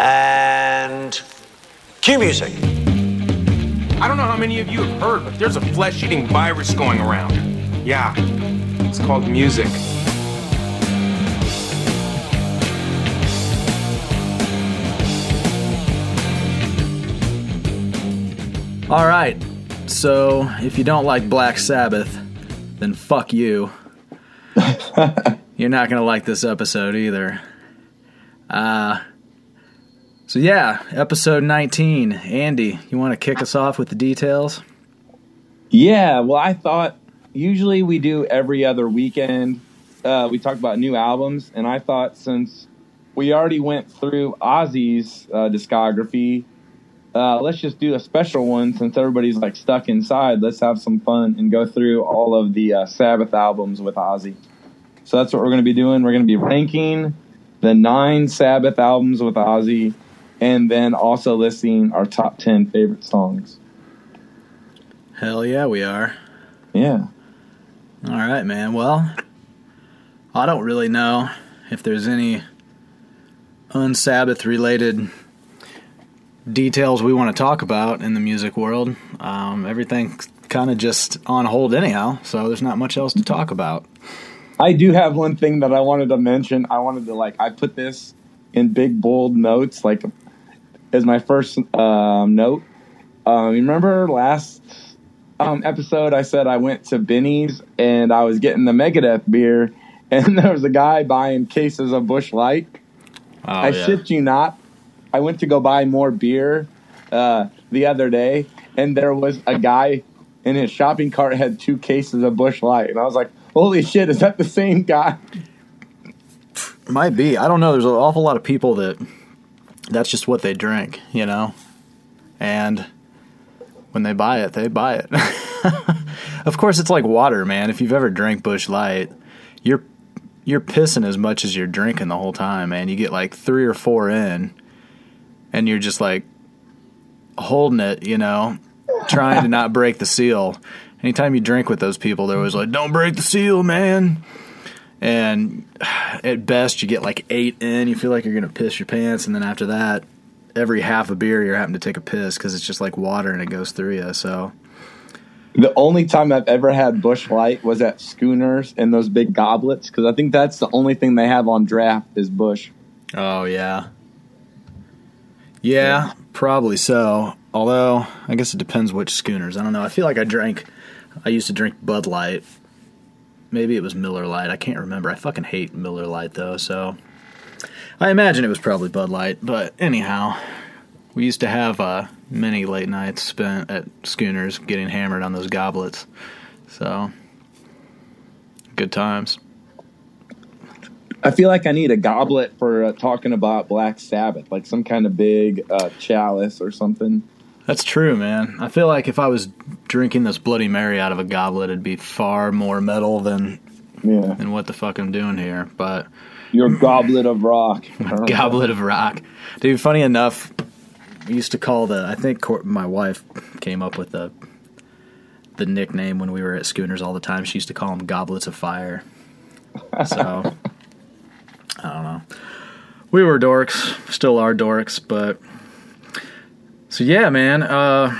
And cue music. I don't know how many of you have heard, but there's a flesh eating virus going around. Yeah, it's called music. All right. So, if you don't like Black Sabbath, then fuck you. You're not going to like this episode either. Uh So yeah, episode 19. Andy, you want to kick us off with the details? Yeah, well, I thought usually we do every other weekend. Uh, we talk about new albums, and I thought since we already went through Ozzy's uh, discography, uh, let's just do a special one since everybody's like stuck inside. Let's have some fun and go through all of the uh, Sabbath albums with Ozzy. So that's what we're going to be doing. We're going to be ranking the nine Sabbath albums with Ozzy, and then also listing our top ten favorite songs. Hell yeah, we are. Yeah. All right, man. Well, I don't really know if there's any unsabbath related details we want to talk about in the music world. Um, everything's kind of just on hold anyhow, so there's not much else to talk about. I do have one thing that I wanted to mention. I wanted to like I put this in big bold notes, like as my first um, note. Um, remember last um, episode I said I went to Benny's and I was getting the Megadeth beer, and there was a guy buying cases of Busch Light. Oh, I yeah. shit you not. I went to go buy more beer uh, the other day, and there was a guy in his shopping cart had two cases of Busch Light, and I was like, "Holy shit, is that the same guy?" Might be. I don't know. There's an awful lot of people that that's just what they drink, you know? And when they buy it, they buy it. of course, it's like water, man. If you've ever drank Busch Light, you're you're pissing as much as you're drinking the whole time, man. You get like 3 or 4 in and you're just like holding it, you know, trying to not break the seal. Anytime you drink with those people, they're always like, "Don't break the seal, man." And at best you get like eight in. You feel like you're gonna piss your pants. And then after that every half a beer you're having to take a piss because it's just like water and it goes through you so. The only time I've ever had Busch Light was at Schooners in those big goblets because I think that's the only thing they have on draft is Busch. oh yeah. yeah probably so. Although i guess it depends which schooners. I don't know. I feel like i drank i used to drink bud light maybe it was miller light i can't remember. I fucking hate miller light though so. I imagine it was probably bud light but anyhow we used to have uh, many late nights spent at schooners getting hammered on those goblets so. Good times. I feel like I need a goblet for uh, talking about Black Sabbath, like some kind of big uh, chalice or something. That's true, man. I feel like if I was drinking this Bloody Mary out of a goblet, it'd be far more metal than Yeah, than what the fuck I'm doing here. But your goblet of rock. goblet of rock, dude. Funny enough, we used to call the. I think Cor- my wife came up with the the nickname when we were at Schooners all the time. She used to call them goblets of fire. So I don't know. We were dorks, still are dorks, but so yeah, man. Uh,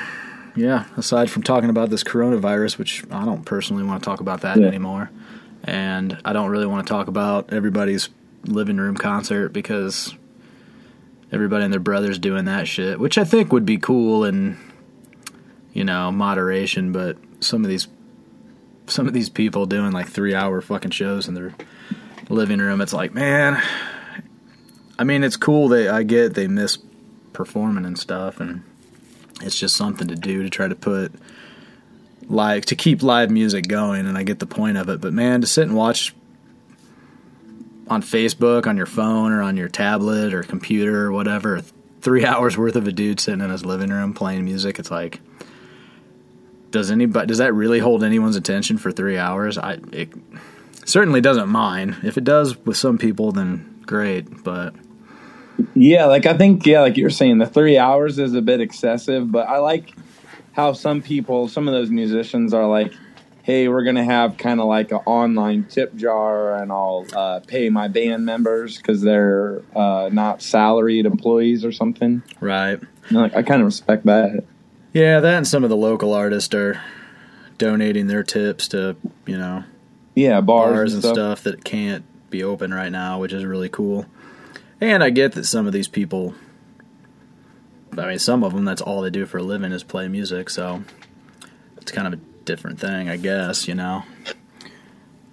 yeah. Aside from talking about this coronavirus, which I don't personally want to talk about that Yeah. anymore, and I don't really want to talk about everybody's living room concert because everybody and their brothers doing that shit, which I think would be cool and you know moderation, but some of these some of these people doing like three hour fucking shows in their living room, it's like man. I mean, it's cool that I get they miss performing and stuff, and it's just something to do to try to put like to keep live music going, and I get the point of it. But man, to sit and watch on Facebook, on your phone, or on your tablet or computer or whatever, three hours worth of a dude sitting in his living room playing music, it's like, does anybody does that really hold anyone's attention for three hours? I it certainly doesn't mine. If it does with some people, then great. But Yeah, like I think yeah, like you're saying, the three hours is a bit excessive, but I like how some people, some of those musicians are like hey, we're gonna have kind of like an online tip jar, and I'll uh, pay my band members because they're uh, not salaried employees or something. Right. And, like I kind of respect that. Yeah, that and some of the local artists are donating their tips to you know Yeah, bars, bars and and stuff. stuff that can't be open right now, which is really cool. And I get that some of these people, I mean, some of them, that's all they do for a living is play music, so it's kind of a different thing, I guess, you know.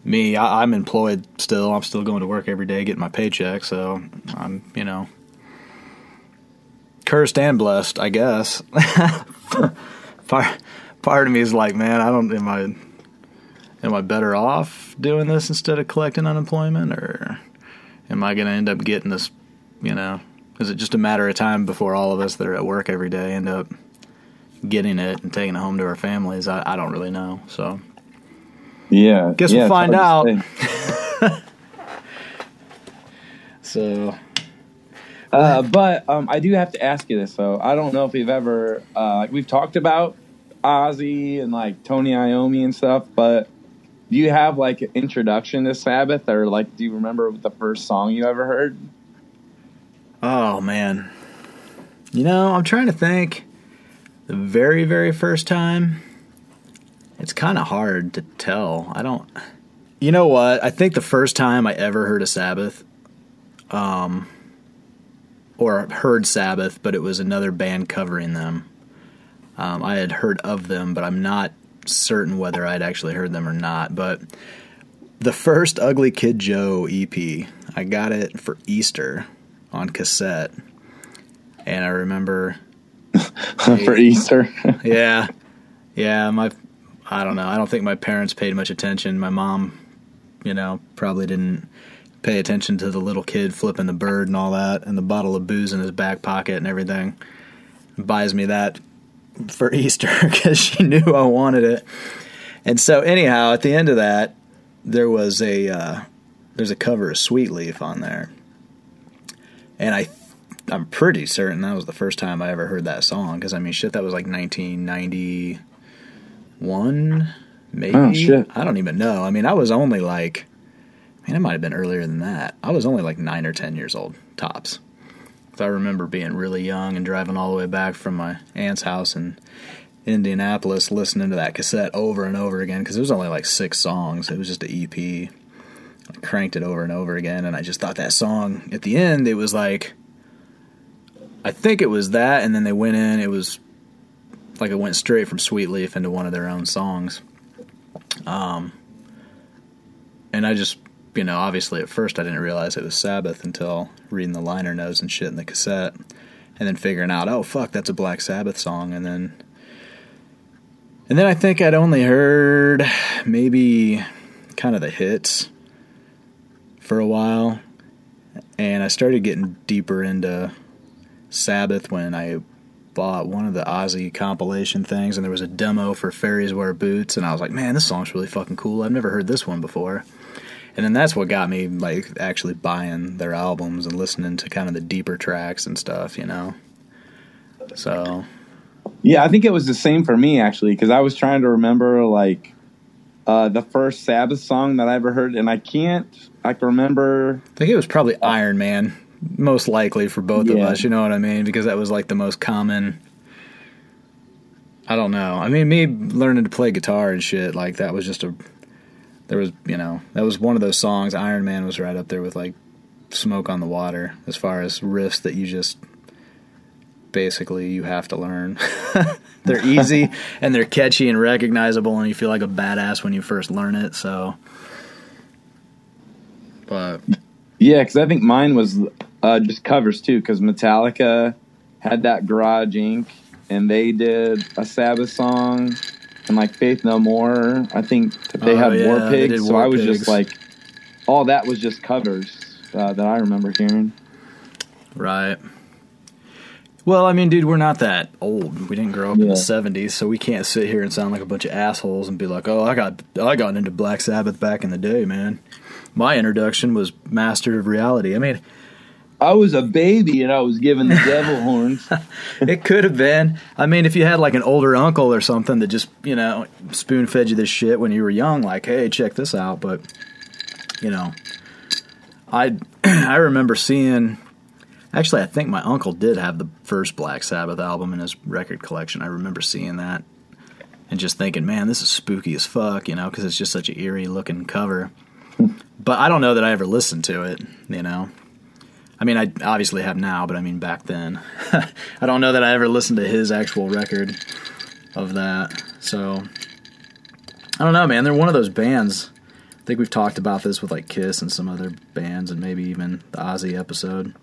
Me, I, I'm employed still. I'm still going to work every day, getting my paycheck, so I'm, you know, cursed and blessed, I guess. part, part of me is like, man, I don't, am I, am I better off doing this instead of collecting unemployment or am I going to end up getting this, you know, is it just a matter of time before all of us that are at work every day end up getting it and taking it home to our families? I, I don't really know. So, Yeah, Guess yeah, we'll find out. so Uh, but um, I do have to ask you this So I don't know if we've ever uh, like we've talked about Ozzy and like Tony Iommi and stuff, but do you have like an introduction to Sabbath or like do you remember the first song you ever heard? Oh man. You know, I'm trying to think. The very, very first time, it's kind of hard to tell. I don't. You know what? I think the first time I ever heard a Sabbath, um, or heard Sabbath, but it was another band covering them. Um, I had heard of them, but I'm not certain whether I'd actually heard them or not. But the first Ugly Kid Joe EP, I got it for Easter on cassette. And I remember, for Easter. yeah, yeah, my, I don't know. I don't think my parents paid much attention. My mom, you know, probably didn't pay attention to the little kid flipping the bird and all that, and the bottle of booze in his back pocket and everything. Buys me that for Easter because she knew I wanted it. And so, anyhow, at the end of that, there was a uh, there's a cover of Sweet Leaf on there, and I I'm pretty certain that was the first time I ever heard that song because I mean shit that was like 1991 maybe? Oh, shit. I don't even know. I mean I was only like I mean it might have been earlier than that. I was only like nine or ten years old tops I remember being really young and driving all the way back from my aunt's house in Indianapolis listening to that cassette over and over again because it was only like six songs it was just an EP I cranked it over and over again and I just thought that song at the end it was like I think it was that, and then they went in. It was like it went straight from Sweet Leaf into one of their own songs. Um, and I just, you know, obviously at first I didn't realize it was Sabbath until reading the liner notes and shit in the cassette, and then figuring out, oh fuck, that's a Black Sabbath song, and then, and then I think I'd only heard maybe kind of the hits for a while, and I started getting deeper into Sabbath when I bought one of the Ozzy compilation things, and there was a demo for Fairies Wear Boots, and I was like, man, this song's really fucking cool. I've never heard this one before. And then that's what got me like actually buying their albums and listening to kind of the deeper tracks and stuff, you know. So Yeah, I think it was the same for me actually because I was trying to remember like uh, the first Sabbath song that I ever heard, and I can't. I can remember. I think it was probably Iron Man, most likely for both of us. You know what I mean? Because that was like the most common. I don't know. I mean, me learning to play guitar and shit like that was just a. There was, you know, that was one of those songs. Iron Man was right up there with like "Smoke on the Water" as far as riffs that you just basically you have to learn. they're easy and they're catchy and recognizable, and you feel like a badass when you first learn it. So, but Yeah, because I think mine was uh, just covers too. Because Metallica had that Garage Inc. and they did a Sabbath song, and like Faith No More. I think they Oh, had yeah, War Pigs. so War I was Pigs. just like, all that was just covers uh, that I remember hearing. Right. Well, I mean, dude, we're not that old. We didn't grow up in the '70s, so we can't sit here and sound like a bunch of assholes and be like, "Oh, I got I got into Black Sabbath back in the day, man." My introduction was Master of Reality. I mean, I was a baby and I was given the devil horns. it could have been. I mean, if you had like an older uncle or something that just, you know, spoon fed you this shit when you were young, like, hey, check this out. But, you know, I I remember seeing. Actually, I think my uncle did have the first Black Sabbath album in his record collection. I remember seeing that and just thinking, man, this is spooky as fuck, you know, because it's just such an eerie looking cover. but I don't know that I ever listened to it, you know. I mean, I obviously have now, but I mean back then. I don't know that I ever listened to his actual record of that. So I don't know, man. They're one of those bands. I think we've talked about this with like Kiss and some other bands, and maybe even the Ozzy episode.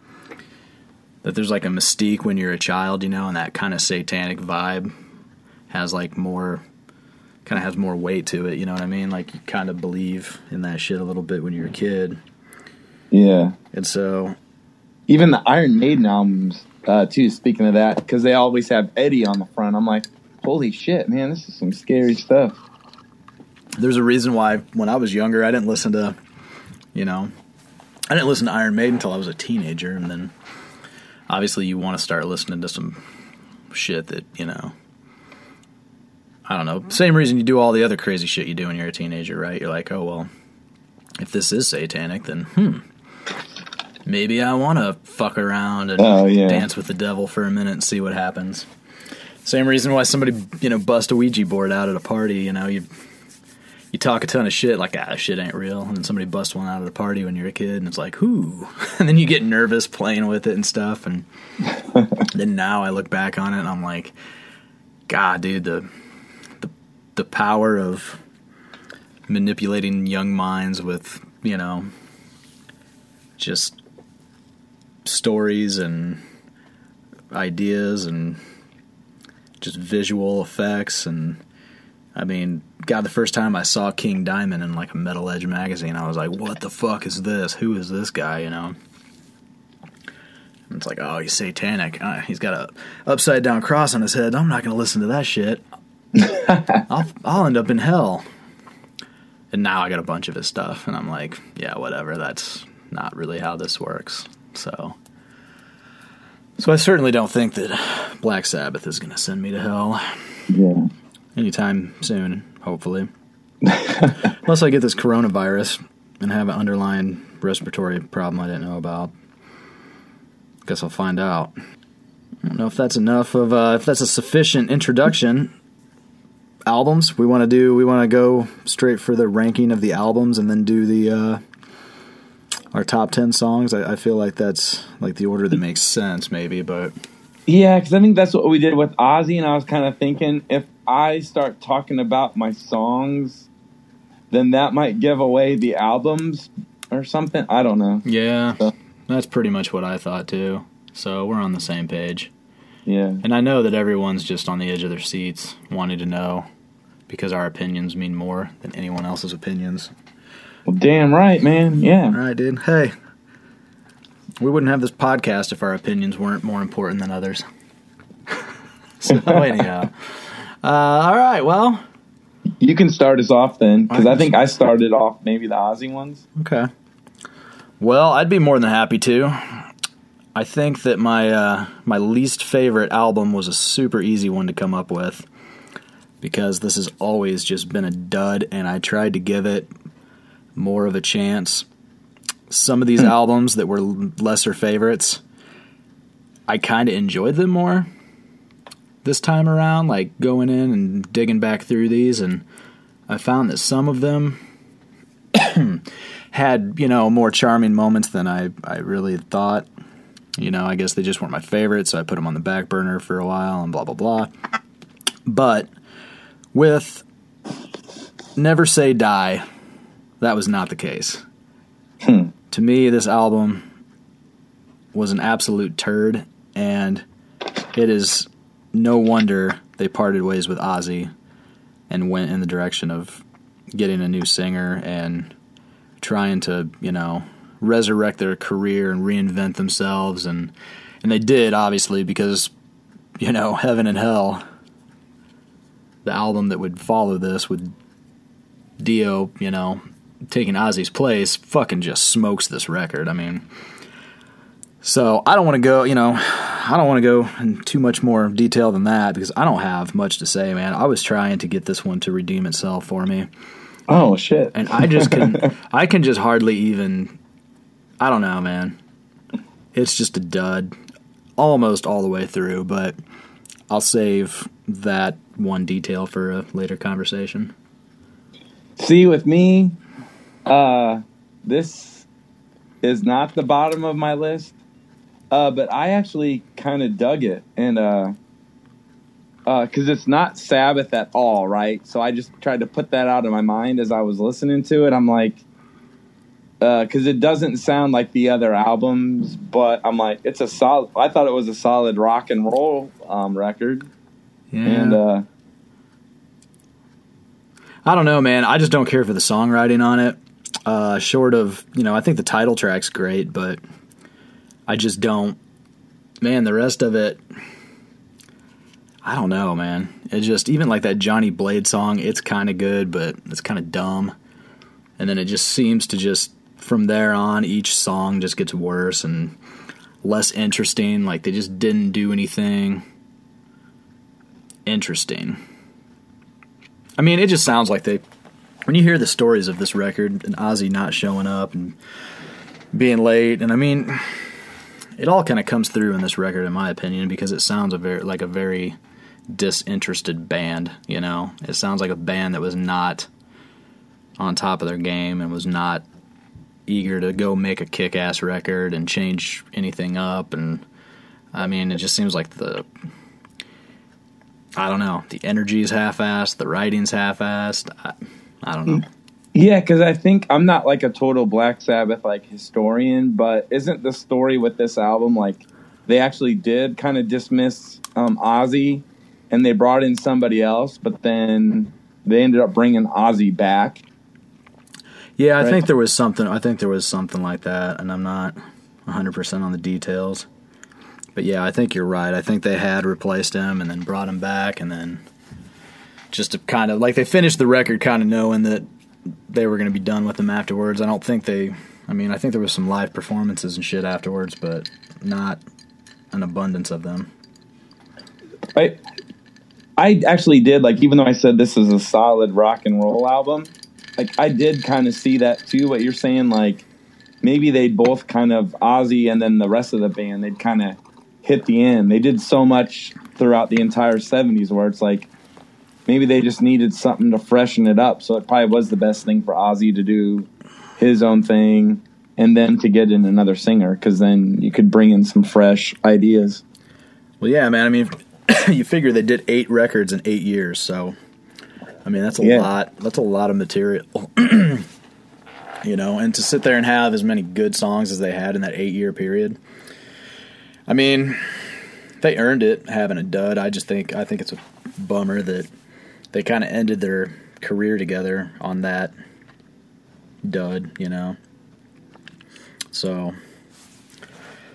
That there's like a mystique when you're a child, you know, and that kind of satanic vibe has like more, kind of has more weight to it. You know what I mean? Like you kind of believe in that shit a little bit when you're a kid. Yeah. And so even the Iron Maiden albums uh, too. Speaking of that, because they always have Eddie on the front. I'm like, holy shit, man, this is some scary stuff. There's a reason why when I was younger, I didn't listen to, you know, I didn't listen to Iron Maiden until I was a teenager, and then obviously you want to start listening to some shit that you know. I don't know. Same reason you do all the other crazy shit you do when you're a teenager, right? You're like, oh well, if this is satanic, then hmm, maybe I want to fuck around and Oh, yeah. dance with the devil for a minute and see what happens. Same reason why somebody you know bust a Ouija board out at a party. You know you you talk a ton of shit like ah shit ain't real, and then somebody busts one out at a party when you're a kid, and it's like whoo, and then you get nervous playing with it and stuff, and then now I look back on it and I'm like, God, dude, the the the power of manipulating young minds with you know just stories and ideas and just visual effects and I mean, God, the first time I saw King Diamond in like a Metal Edge magazine, I was like, "What the fuck is this? Who is this guy?" You know. And it's like, oh, he's satanic. Uh, he's got a upside down cross on his head. I'm not going to listen to that shit. I'll I'll end up in hell. And now I got a bunch of his stuff, and I'm like, yeah, whatever. That's not really how this works. So, so I certainly don't think that Black Sabbath is going to send me to hell Yeah. anytime soon. Hopefully, unless I get this coronavirus and have an underlying respiratory problem I didn't know about. Guess I'll find out. I don't know if that's enough of uh, if that's a sufficient introduction. Albums we want to do. We want to go straight for the ranking of the albums and then do the uh, our top ten songs. I, I feel like that's like the order that makes sense, maybe. But Yeah, because I think that's what we did with Ozzy, and I was kind of thinking if I start talking about my songs, then that might give away the albums or something. I don't know. yeah, So- that's pretty much what I thought too. So we're on the same page. Yeah. And I know that everyone's just on the edge of their seats wanting to know because our opinions mean more than anyone else's opinions. Well, damn right, man. Yeah. right, dude. Hey, we wouldn't have this podcast if our opinions weren't more important than others. so, anyhow. Uh, all right, well, You can start us off then, because I I think I started off maybe the Ozzy ones. okay. Well, I'd be more than happy to. I think that my uh, my least favorite album was a super easy one to come up with because this has always just been a dud, and I tried to give it more of a chance. Some of these hmm. albums that were lesser favorites, I kind of enjoyed them more this time around, like going in and digging back through these, and I found that some of them had, you know, more charming moments than I, I really thought. You know, I guess they just weren't my favorite, so I put them on the back burner for a while and blah, blah, blah. But with Never Say Die, that was not the case. Hmm. To me, this album was an absolute turd, and it is no wonder they parted ways with Ozzy and went in the direction of getting a new singer and trying to, you know, resurrect their career and reinvent themselves and and they did obviously because you know, Heaven and Hell the album that would follow this with Dio, you know, taking Ozzy's place fucking just smokes this record. I mean, So I don't want to go, you know, I don't want to go in too much more detail than that because I don't have much to say, man. I was trying to get this one to redeem itself for me, Oh shit! and I just can, I can just hardly even, I don't know, man. It's just a dud, almost all the way through. But I'll save that one detail for a later conversation. See, with me, uh, this is not the bottom of my list, uh, but I actually kind of dug it, and uh, because it's not Sabbath at all, right? So I just tried to put that out of my mind as I was listening to it. I'm like, because it doesn't sound like the other albums, but I'm like, it's a solid. I thought it was a solid rock and roll um, record, Yeah. and uh, I don't know, man. I just don't care for the songwriting on it. Uh, short of, you know, I think the title track's great, but I just don't. Man, the rest of it, I don't know, man. It just even like that Johnny Blade song, it's kind of good, but it's kind of dumb. And then it just seems to just from there on, each song just gets worse and less interesting. Like they just didn't do anything interesting. I mean, it just sounds like they. When you hear the stories of this record and Ozzy not showing up and being late, and I mean, it all kind of comes through in this record, in my opinion, because it sounds a very like a very disinterested band. You know, it sounds like a band that was not on top of their game and was not eager to go make a kick-ass record and change anything up. And I mean, it just seems like the I don't know. The energy is half-assed. The writing's half-assed. I, I don't know. Yeah, because I think I'm not like a total Black Sabbath like historian, but isn't the story with this album like they actually did kind of dismiss um, Ozzy and they brought in somebody else, but then they ended up bringing Ozzy back. Yeah, I Right. think there was something. I think there was something like that, and I'm not 100 percent on the details. But yeah, I think you're right. I think they had replaced him and then brought him back, and then just to kind of like they finished the record, kind of knowing that they were going to be done with them afterwards. I don't think they. I mean, I think there was some live performances and shit afterwards, but not an abundance of them. I I actually did like even though I said this is a solid rock and roll album, like I did kind of see that too. What you're saying, like maybe they'd both kind of Ozzy and then the rest of the band they'd kind of hit the end. They did so much throughout the entire '70s where it's like maybe they just needed something to freshen it up. So it probably was the best thing for Ozzy to do his own thing and then to get in another singer because then you could bring in some fresh ideas. Well, yeah, man. I mean, you figure they did eight records in eight years, so I mean that's a Yeah. lot. That's a lot of material, you know. And to sit there and have as many good songs as they had in that eight-year period, I mean, they earned it having a dud. I just think I think it's a bummer that they kind of ended their career together on that dud, you know. So,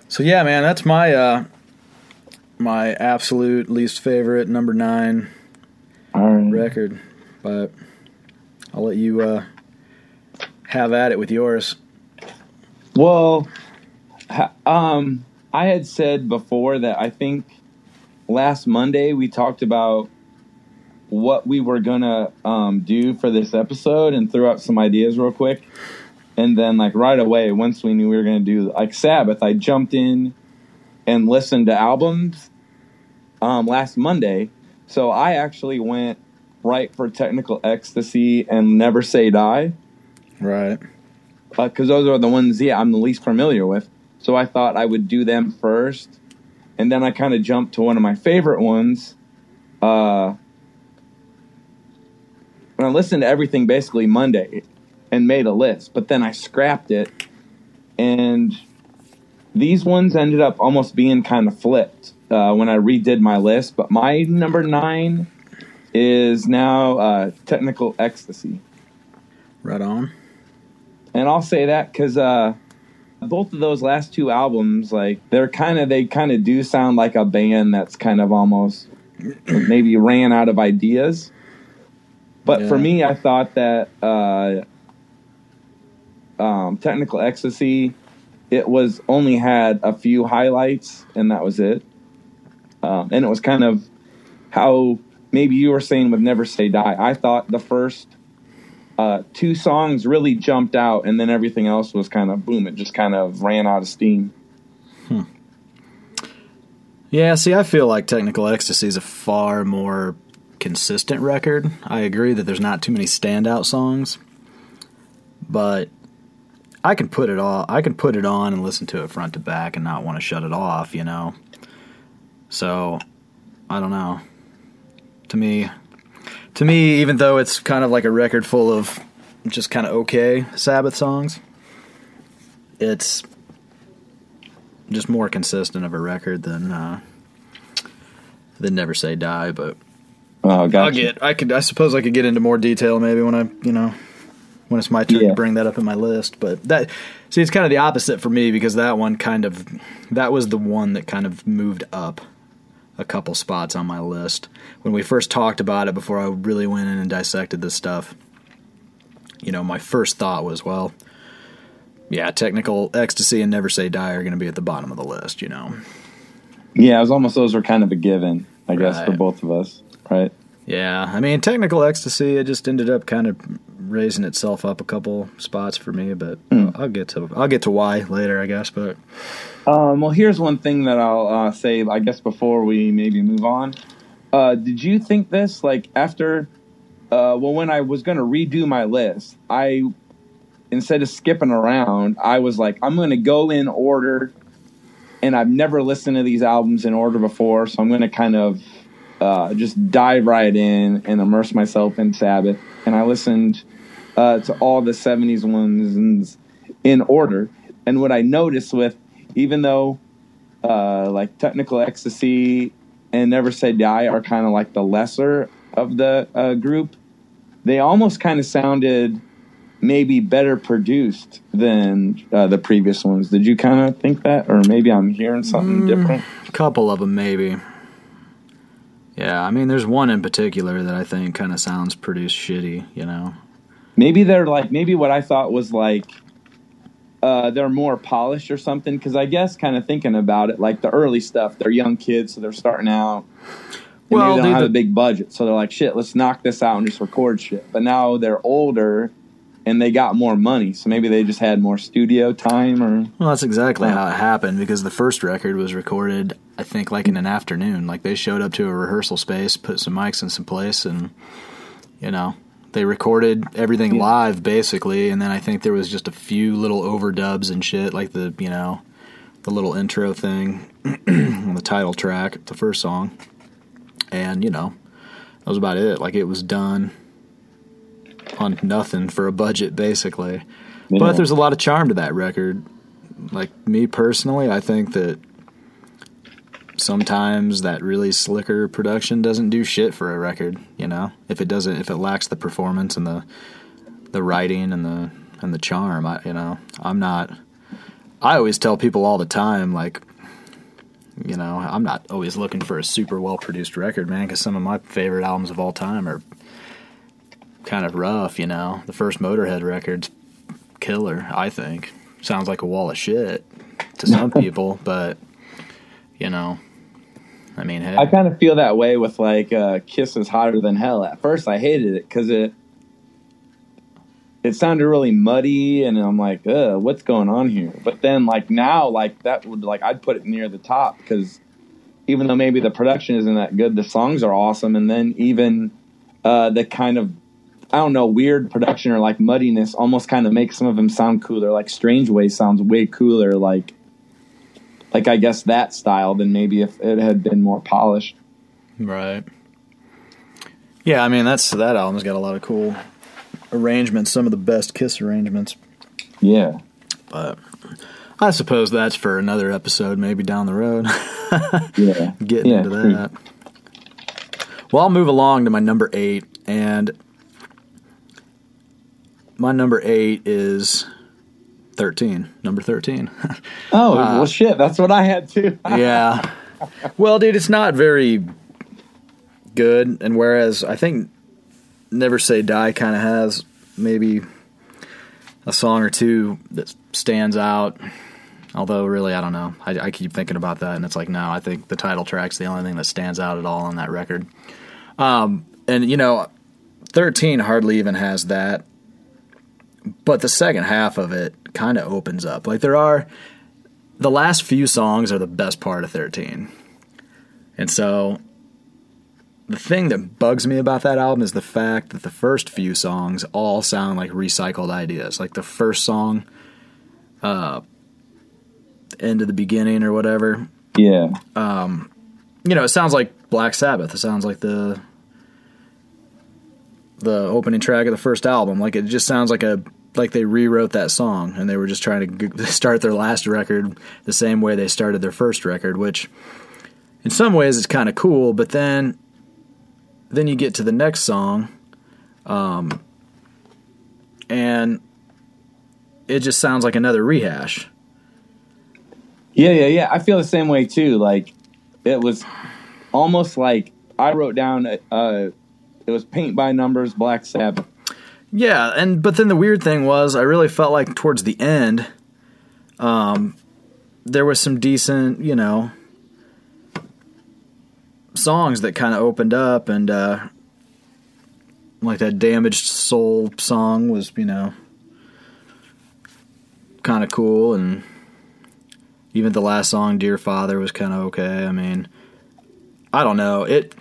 so yeah, man, that's my uh, my absolute least favorite number nine All right. record, but I'll let you uh, have at it with yours. Well, ha- um, I had said before that I think last Monday we talked about what we were gonna um, do for this episode and threw out some ideas real quick. And then, like right away, once we knew we were gonna do like Sabbath, I jumped in and listened to albums um, last Monday. So I actually went right for Technical Ecstasy and Never Say Die Right. because those are the ones yeah I'm the least familiar with. So I thought I would do them first, and then I kind of jumped to one of my favorite ones. Uh, and I listened to everything basically Monday, and made a list. But then I scrapped it, and these ones ended up almost being kind of flipped uh, when I redid my list. But my number nine is now uh, Technical Ecstasy. Right on. and I'll say that because uh, both of those last two albums, like they're kind of they kind of do sound like a band that's kind of almost maybe ran out of ideas. But for me, I thought that uh, um, Technical Ecstasy it was only had a few highlights, and that was it. Um, and it was kind of how maybe you were saying with Never Say Die. I thought the first uh, two songs really jumped out, and then everything else was kind of boom. It just kind of ran out of steam. Yeah, see, I feel like Technical Ecstasy is a far more consistent record. I agree that there's not too many standout songs, but I can put it all. I can put it on and listen to it front to back and not want to shut it off. You know. So, I don't know. To me, to me, even though it's kind of like a record full of just kind of okay Sabbath songs, it's just more consistent of a record than uh, than Never Say Die. But Oh, gotcha. I'll get. I could. I suppose I could get into more detail maybe when I, you know, when it's my turn Yeah. to bring that up in my list. But that, see, it's kind of the opposite for me because that one kind of, that was the one that kind of moved up a couple spots on my list when we first talked about it before I really went in and dissected this stuff. You know, my first thought was, well, yeah, technical ecstasy and never say die are going to be at the bottom of the list. You know. Yeah, it was almost those were kind of a given, I guess, for both of us, right? Yeah, I mean, technical ecstasy, it just ended up kind of raising itself up a couple spots for me, but I'll get to I'll get to why later, I guess. But Um, well, here's one thing that I'll uh, say, I guess, before we maybe move on. Uh, did you think this, like, after, uh, well, when I was going to redo my list, I, instead of skipping around, I was like, I'm going to go in order, and I've never listened to these albums in order before, so I'm going to kind of uh, just dive right in and immerse myself in Sabbath. And I listened uh, to all the 70s ones in order. And what I noticed with, even though uh, like Technical Ecstasy and Never Say Die are kind of like the lesser of the uh, group, they almost kind of sounded maybe better produced than uh, the previous ones. Did you kind of think that? Or maybe I'm hearing something different? a couple of them maybe. Yeah, I mean, there's one in particular that I think kind of sounds pretty shitty. You know. Maybe they're like maybe what I thought was like uh, they're more polished or something. Because I guess kind of thinking about it, like the early stuff, they're young kids, so they're starting out. Well, they don't dude, have the- a big budget, so they're like, "Shit, let's knock this out and just record shit." But now they're older, and they got more money, so maybe they just had more studio time, or Well, that's exactly how it happened because the first record was recorded, I think, like in an afternoon. Like they showed up to a rehearsal space, put some mics in some place, and you know they recorded everything Yeah. live basically. And then I think there was just a few little overdubs and shit, like the you know the little intro thing on the title track, the first song, and you know that was about it. Like it was done on nothing for a budget, basically. But there's a lot of charm to that record. Like me personally, I think that sometimes that really slicker production doesn't do shit for a record, you know? If it doesn't if it lacks the performance and the the writing and the and the charm, I you know, I'm not I always tell people all the time like you know, I'm not always looking for a super well produced record, man, cuz some of my favorite albums of all time are kind of rough, you know. The first Motorhead record's killer, I think. Sounds like a wall of shit to some people, but you know, I mean, hey, I kind of feel that way with like uh, "Kiss is Hotter Than Hell." At first, I hated it because it it sounded really muddy, and I'm like, "Ugh, what's going on here?" But then, like now, like that would like I'd put it near the top because even though maybe the production isn't that good, the songs are awesome, and then even uh, the kind of I don't know weird production or like muddiness almost kind of makes some of them sound cooler. Like Strange Way sounds way cooler. Like like I guess that style than maybe if it had been more polished. right? Yeah, I mean that's that album's got a lot of cool arrangements, some of the best Kiss arrangements. Yeah. But I suppose that's for another episode, maybe down the road. Yeah. Getting Yeah, into true. that. Well, I'll move along to my number eight, and my number eight is thirteen. Number thirteen. Oh Uh, well, shit. That's what I had too. yeah. Well, dude, it's not very good. And whereas I think Never Say Die kind of has maybe a song or two that stands out, Although, really, I don't know. I, I keep thinking about that, and it's like, no, I think the title track's the only thing that stands out at all on that record. Um, and you know, thirteen hardly even has that, but the second half of it kind of opens up. Like there are the last few songs are the best part of thirteen, and so the thing that bugs me about that album is the fact that the first few songs all sound like recycled ideas. Like the first song, uh, end of the beginning or whatever. Yeah. Um you know, it sounds like Black Sabbath. It sounds like the the opening track of the first album. Like it just sounds like a like they rewrote that song and they were just trying to start their last record the same way they started their first record, which in some ways is kind of cool, but then then you get to the next song um and it just sounds like another rehash. Yeah, yeah, yeah. I feel the same way too. Like it was almost like I wrote down uh it was paint by numbers Black Sabbath. Yeah, and but then the weird thing was I really felt like towards the end um there was some decent, you know, songs that kind of opened up and uh like that damaged soul song was, you know, kind of cool and even the last song Dear Father was kind of okay. I mean, I don't know. It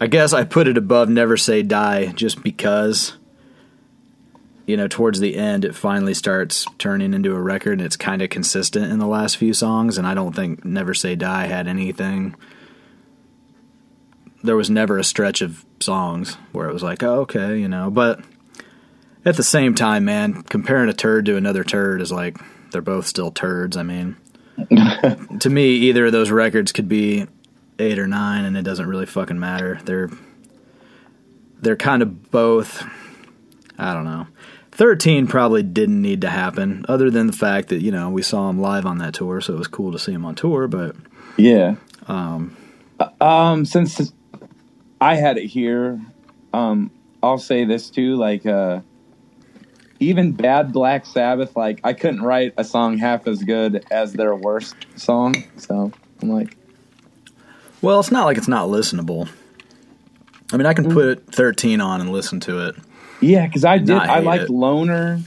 I guess I put it above Never Say Die just because you know, towards the end, it finally starts turning into a record, and it's kind of consistent in the last few songs. And I don't think "Never Say Die" had anything. There was never a stretch of songs where it was like, "Oh, okay," you know. But at the same time, man, comparing a turd to another turd is like they're both still turds. I mean, to me, either of those records could be eight or nine, and it doesn't really fucking matter. They're they're kind of both. I don't know. 13 probably didn't need to happen, other than the fact that, you know, we saw him live on that tour, so it was cool to see him on tour, but Yeah. Um, um since I had it here, um I'll say this too like uh even bad Black Sabbath like I couldn't write a song half as good as their worst song. So, I'm like well, it's not like it's not listenable. I mean, I can put 13 on and listen to it. Yeah, because I did. I liked it. Loner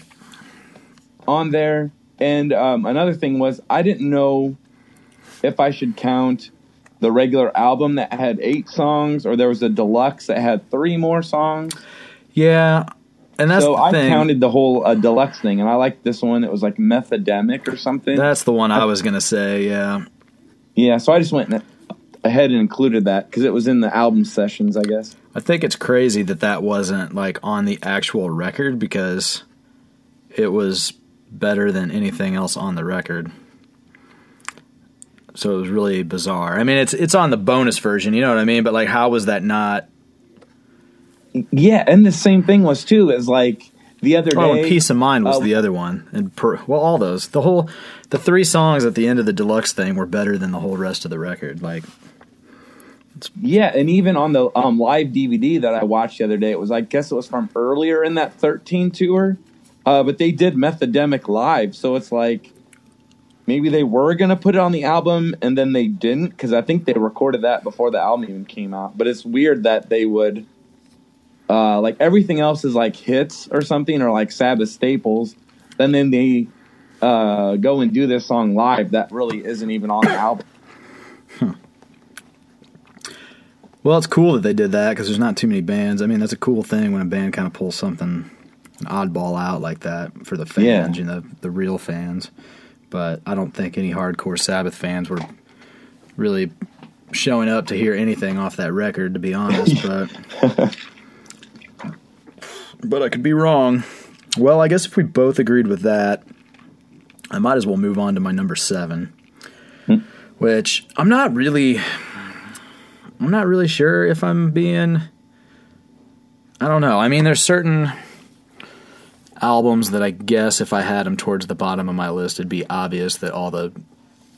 on there, and um, another thing was I didn't know if I should count the regular album that had eight songs, or there was a deluxe that had three more songs. Yeah, and that's so I thing. counted the whole uh, deluxe thing, and I liked this one. It was like Methademic or something. That's the one I was going to say, yeah. yeah, so I just went ahead and included that because it was in the album sessions, I guess. I think it's crazy that that wasn't like on the actual record because it was better than anything else on the record. So it was really bizarre. I mean, it's it's on the bonus version, you know what I mean? But like, how was that not? Yeah, and the same thing was too. Is like the other day. Oh, and Peace of Mind was uh, the other one, and per, well, all those, the whole, the three songs at the end of the deluxe thing were better than the whole rest of the record. Like, Yeah, and even on the um, live DVD that I watched the other day, it was I guess it was from earlier in that 13 tour, uh, but they did Methademic live, so it's like maybe they were gonna put it on the album and then they didn't because I think they recorded that before the album even came out. But it's weird that they would, uh, like everything else is like hits or something or like Sabbath staples, and then they uh, go and do this song live that really isn't even on the album. Well, it's cool that they did that because there's not too many bands. I mean, that's a cool thing when a band kind of pulls something, an oddball out like that for the fans, Yeah. you know, the real fans. But I don't think any hardcore Sabbath fans were really showing up to hear anything off that record, to be honest. but but I could be wrong. Well, I guess if we both agreed with that, I might as well move on to my number seven, hmm. which I'm not really. I'm not really sure if I'm being. I don't know. I mean, there's certain albums that I guess if I had them towards the bottom of my list, it'd be obvious that all the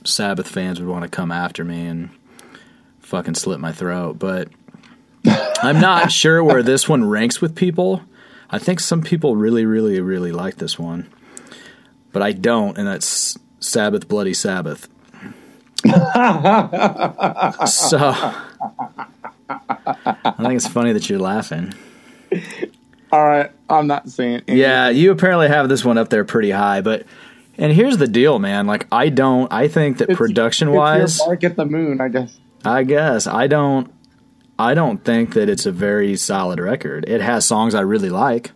Sabbath fans would want to come after me and fucking slit my throat. But I'm not sure where this one ranks with people. I think some people really, really, really like this one, but I don't, and that's Sabbath Bloody Sabbath. so I think it's funny that you're laughing. All right, I'm not saying. anything. Yeah, you apparently have this one up there pretty high, but and here's the deal, man. Like I don't I think that It's- production it's wise your bark at the moon, I guess. I guess I don't I don't think that it's a very solid record. It has songs I really like,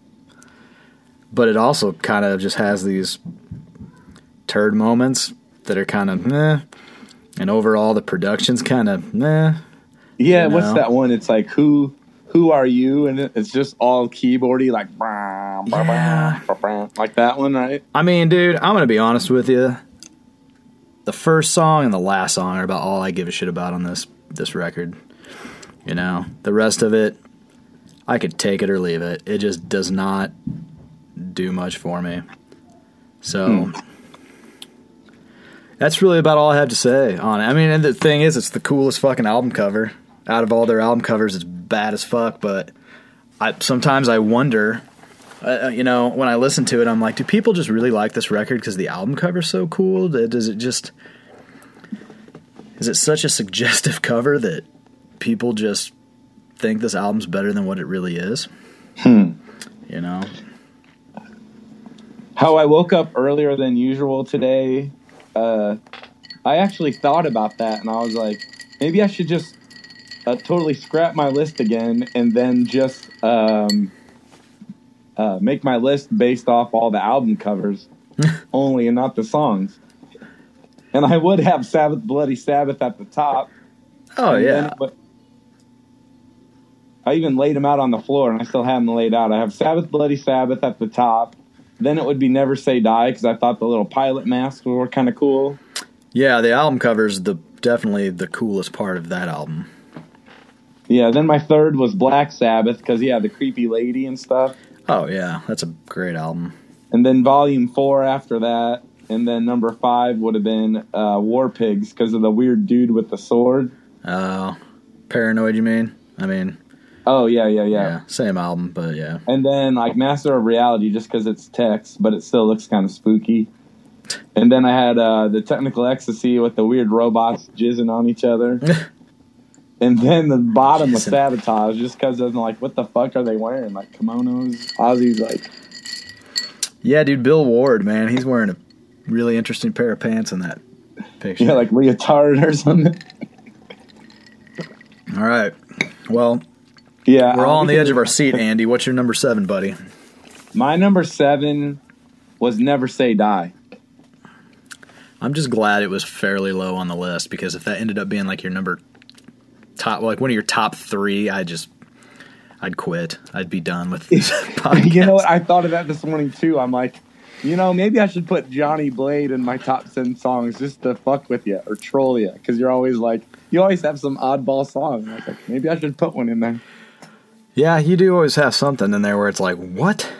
but it also kind of just has these turd moments that are kind of meh. And overall, the production's kind of meh. Yeah, You what's that one? It's like who who are you? And it's just all keyboardy, like brah, brah, Yeah. brah, like that one, right? I mean, dude, I'm gonna be honest with you. The first song and the last song are about all I give a shit about on this this record. You know, the rest of it, I could take it or leave it. It just does not do much for me. So hmm. that's really about all I have to say on it. I mean, and the thing is, it's the coolest fucking album cover. Out of all their album covers, it's bad as fuck. But I sometimes I wonder uh, you know, when I listen to it, I'm like, do people just really like this record because the album cover's so cool? Does it just is it such a suggestive cover that people just think this album's better than what it really is? You know, How I woke up earlier than usual today. Uh, I actually thought about that, and I was like, maybe I should just uh, totally scrap my list again, and then just um, uh, make my list based off all the album covers only, and not the songs. And I would have Sabbath, Bloody Sabbath at the top. oh yeah, I even laid them out on the floor, and I still have them laid out. I have Sabbath, Bloody Sabbath at the top. Then it would be Never Say Die because I thought the little pilot masks were kind of cool. yeah. The album cover's the definitely the coolest part of that album. Yeah. Then my third was Black Sabbath because yeah, the creepy lady and stuff. Oh yeah, that's a great album. And then Volume Four after that, and then number five would have been uh, War Pigs because of the weird dude with the sword. Oh, Paranoid, you mean? I mean, Oh yeah, yeah, yeah. yeah, same album, but yeah. And then like Master of Reality, just because it's text, but it still looks kind of spooky. And then I had uh, the Technical Ecstasy with the weird robots jizzing on each other. and then the bottom of Jizzing. Sabotage, just because I'm like, what the fuck are they wearing? Like kimonos? Ozzy's like, Yeah, dude, Bill Ward, man, he's wearing a really interesting pair of pants in that picture. yeah, like leotard or something. All right. Well, Yeah, we're all on the edge of our seat, Andy. What's your number seven, buddy? My number seven was Never Say Die. I'm just glad it was fairly low on the list because if that ended up being like your number top, like one of your top three, I just, I'd quit. I'd be done with this podcast. you know what? I thought of that this morning too. I'm like, you know, maybe I should put Johnny Blade in my top ten songs just to fuck with you or troll you because you're always like, you always have some oddball song. I was like, maybe I should put one in there. Yeah, you do always have something in there where it's like, what?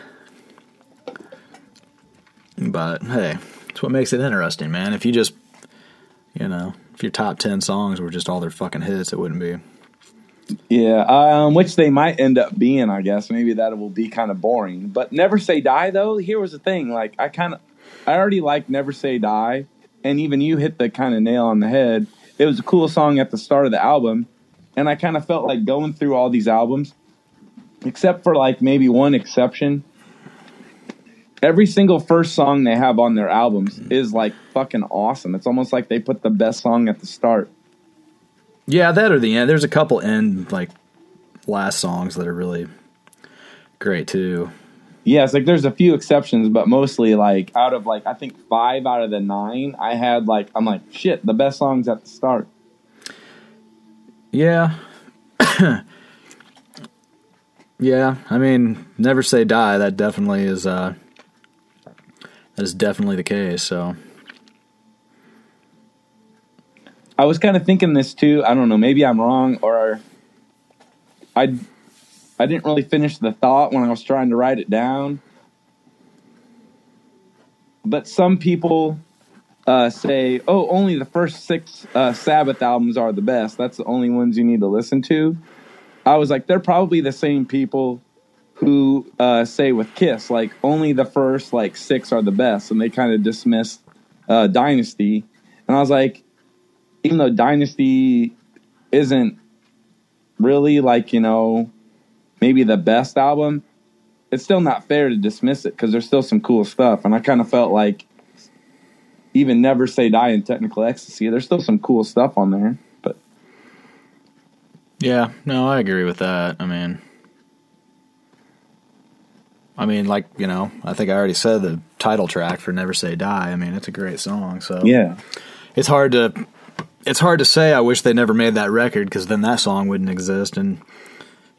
But hey, it's what makes it interesting, man. If you just, you know, if your top 10 songs were just all their fucking hits, it wouldn't be. Yeah, um, which they might end up being. I guess maybe that will be kind of boring. But Never Say Die though. Here was the thing. Like I kind of, I already like Never Say Die, and even you hit the kind of nail on the head. It was a cool song at the start of the album, and I kind of felt like going through all these albums, except for like maybe one exception. Every single first song they have on their albums is like fucking awesome. It's almost like they put the best song at the start. Yeah, that or the end. There's a couple end, like, last songs that are really great too. Yeah, it's like there's a few exceptions, but mostly like out of like I think five out of the nine, I had like I'm like shit, the best songs at the start. Yeah. yeah, I mean, never say die. That definitely is uh that is definitely the case, so I was kind of thinking this too. I don't know, maybe I'm wrong, or I I didn't really finish the thought when I was trying to write it down. But some people uh, say, "Oh, only the first six uh, Sabbath albums are the best. That's the only ones you need to listen to." I was like, they're probably the same people who uh, say with Kiss, like only the first like six are the best, and they kind of dismiss uh, Dynasty, and I was like, even though Dynasty isn't really like you know maybe the best album, it's still not fair to dismiss it because there's still some cool stuff, and I kind of felt like even Never Say Die and Technical Ecstasy, there's still some cool stuff on there, but Yeah, no, I agree with that. I mean, I mean, like you know, I think I already said the title track for "Never Say Die." I mean, it's a great song. So yeah, it's hard to it's hard to say. I wish they never made that record because then that song wouldn't exist. And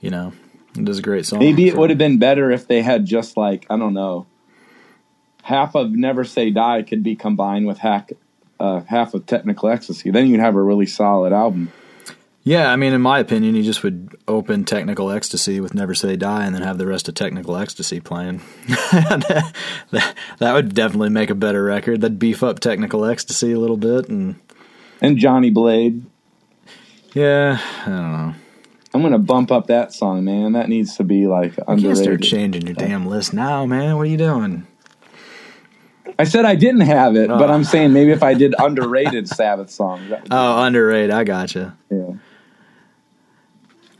you know, it is a great song. maybe it so- would have been better if they had just like I don't know, half of Never Say Die could be combined with half uh, half of Technical Ecstasy. Then you'd have a really solid album. Yeah, I mean, in my opinion, you just would open Technical Ecstasy with Never Say Die and then have the rest of Technical Ecstasy playing. that, that would definitely make a better record. That'd beef up Technical Ecstasy a little bit. And And Johnny Blade. yeah, I don't know. I'm gonna bump up that song, man. That needs to be like underrated. You start changing your damn list now, man. What are you doing? I said I didn't have it, but Oh. I'm saying maybe if I did underrated Sabbath songs. That would be- Oh, underrated. I gotcha. yeah.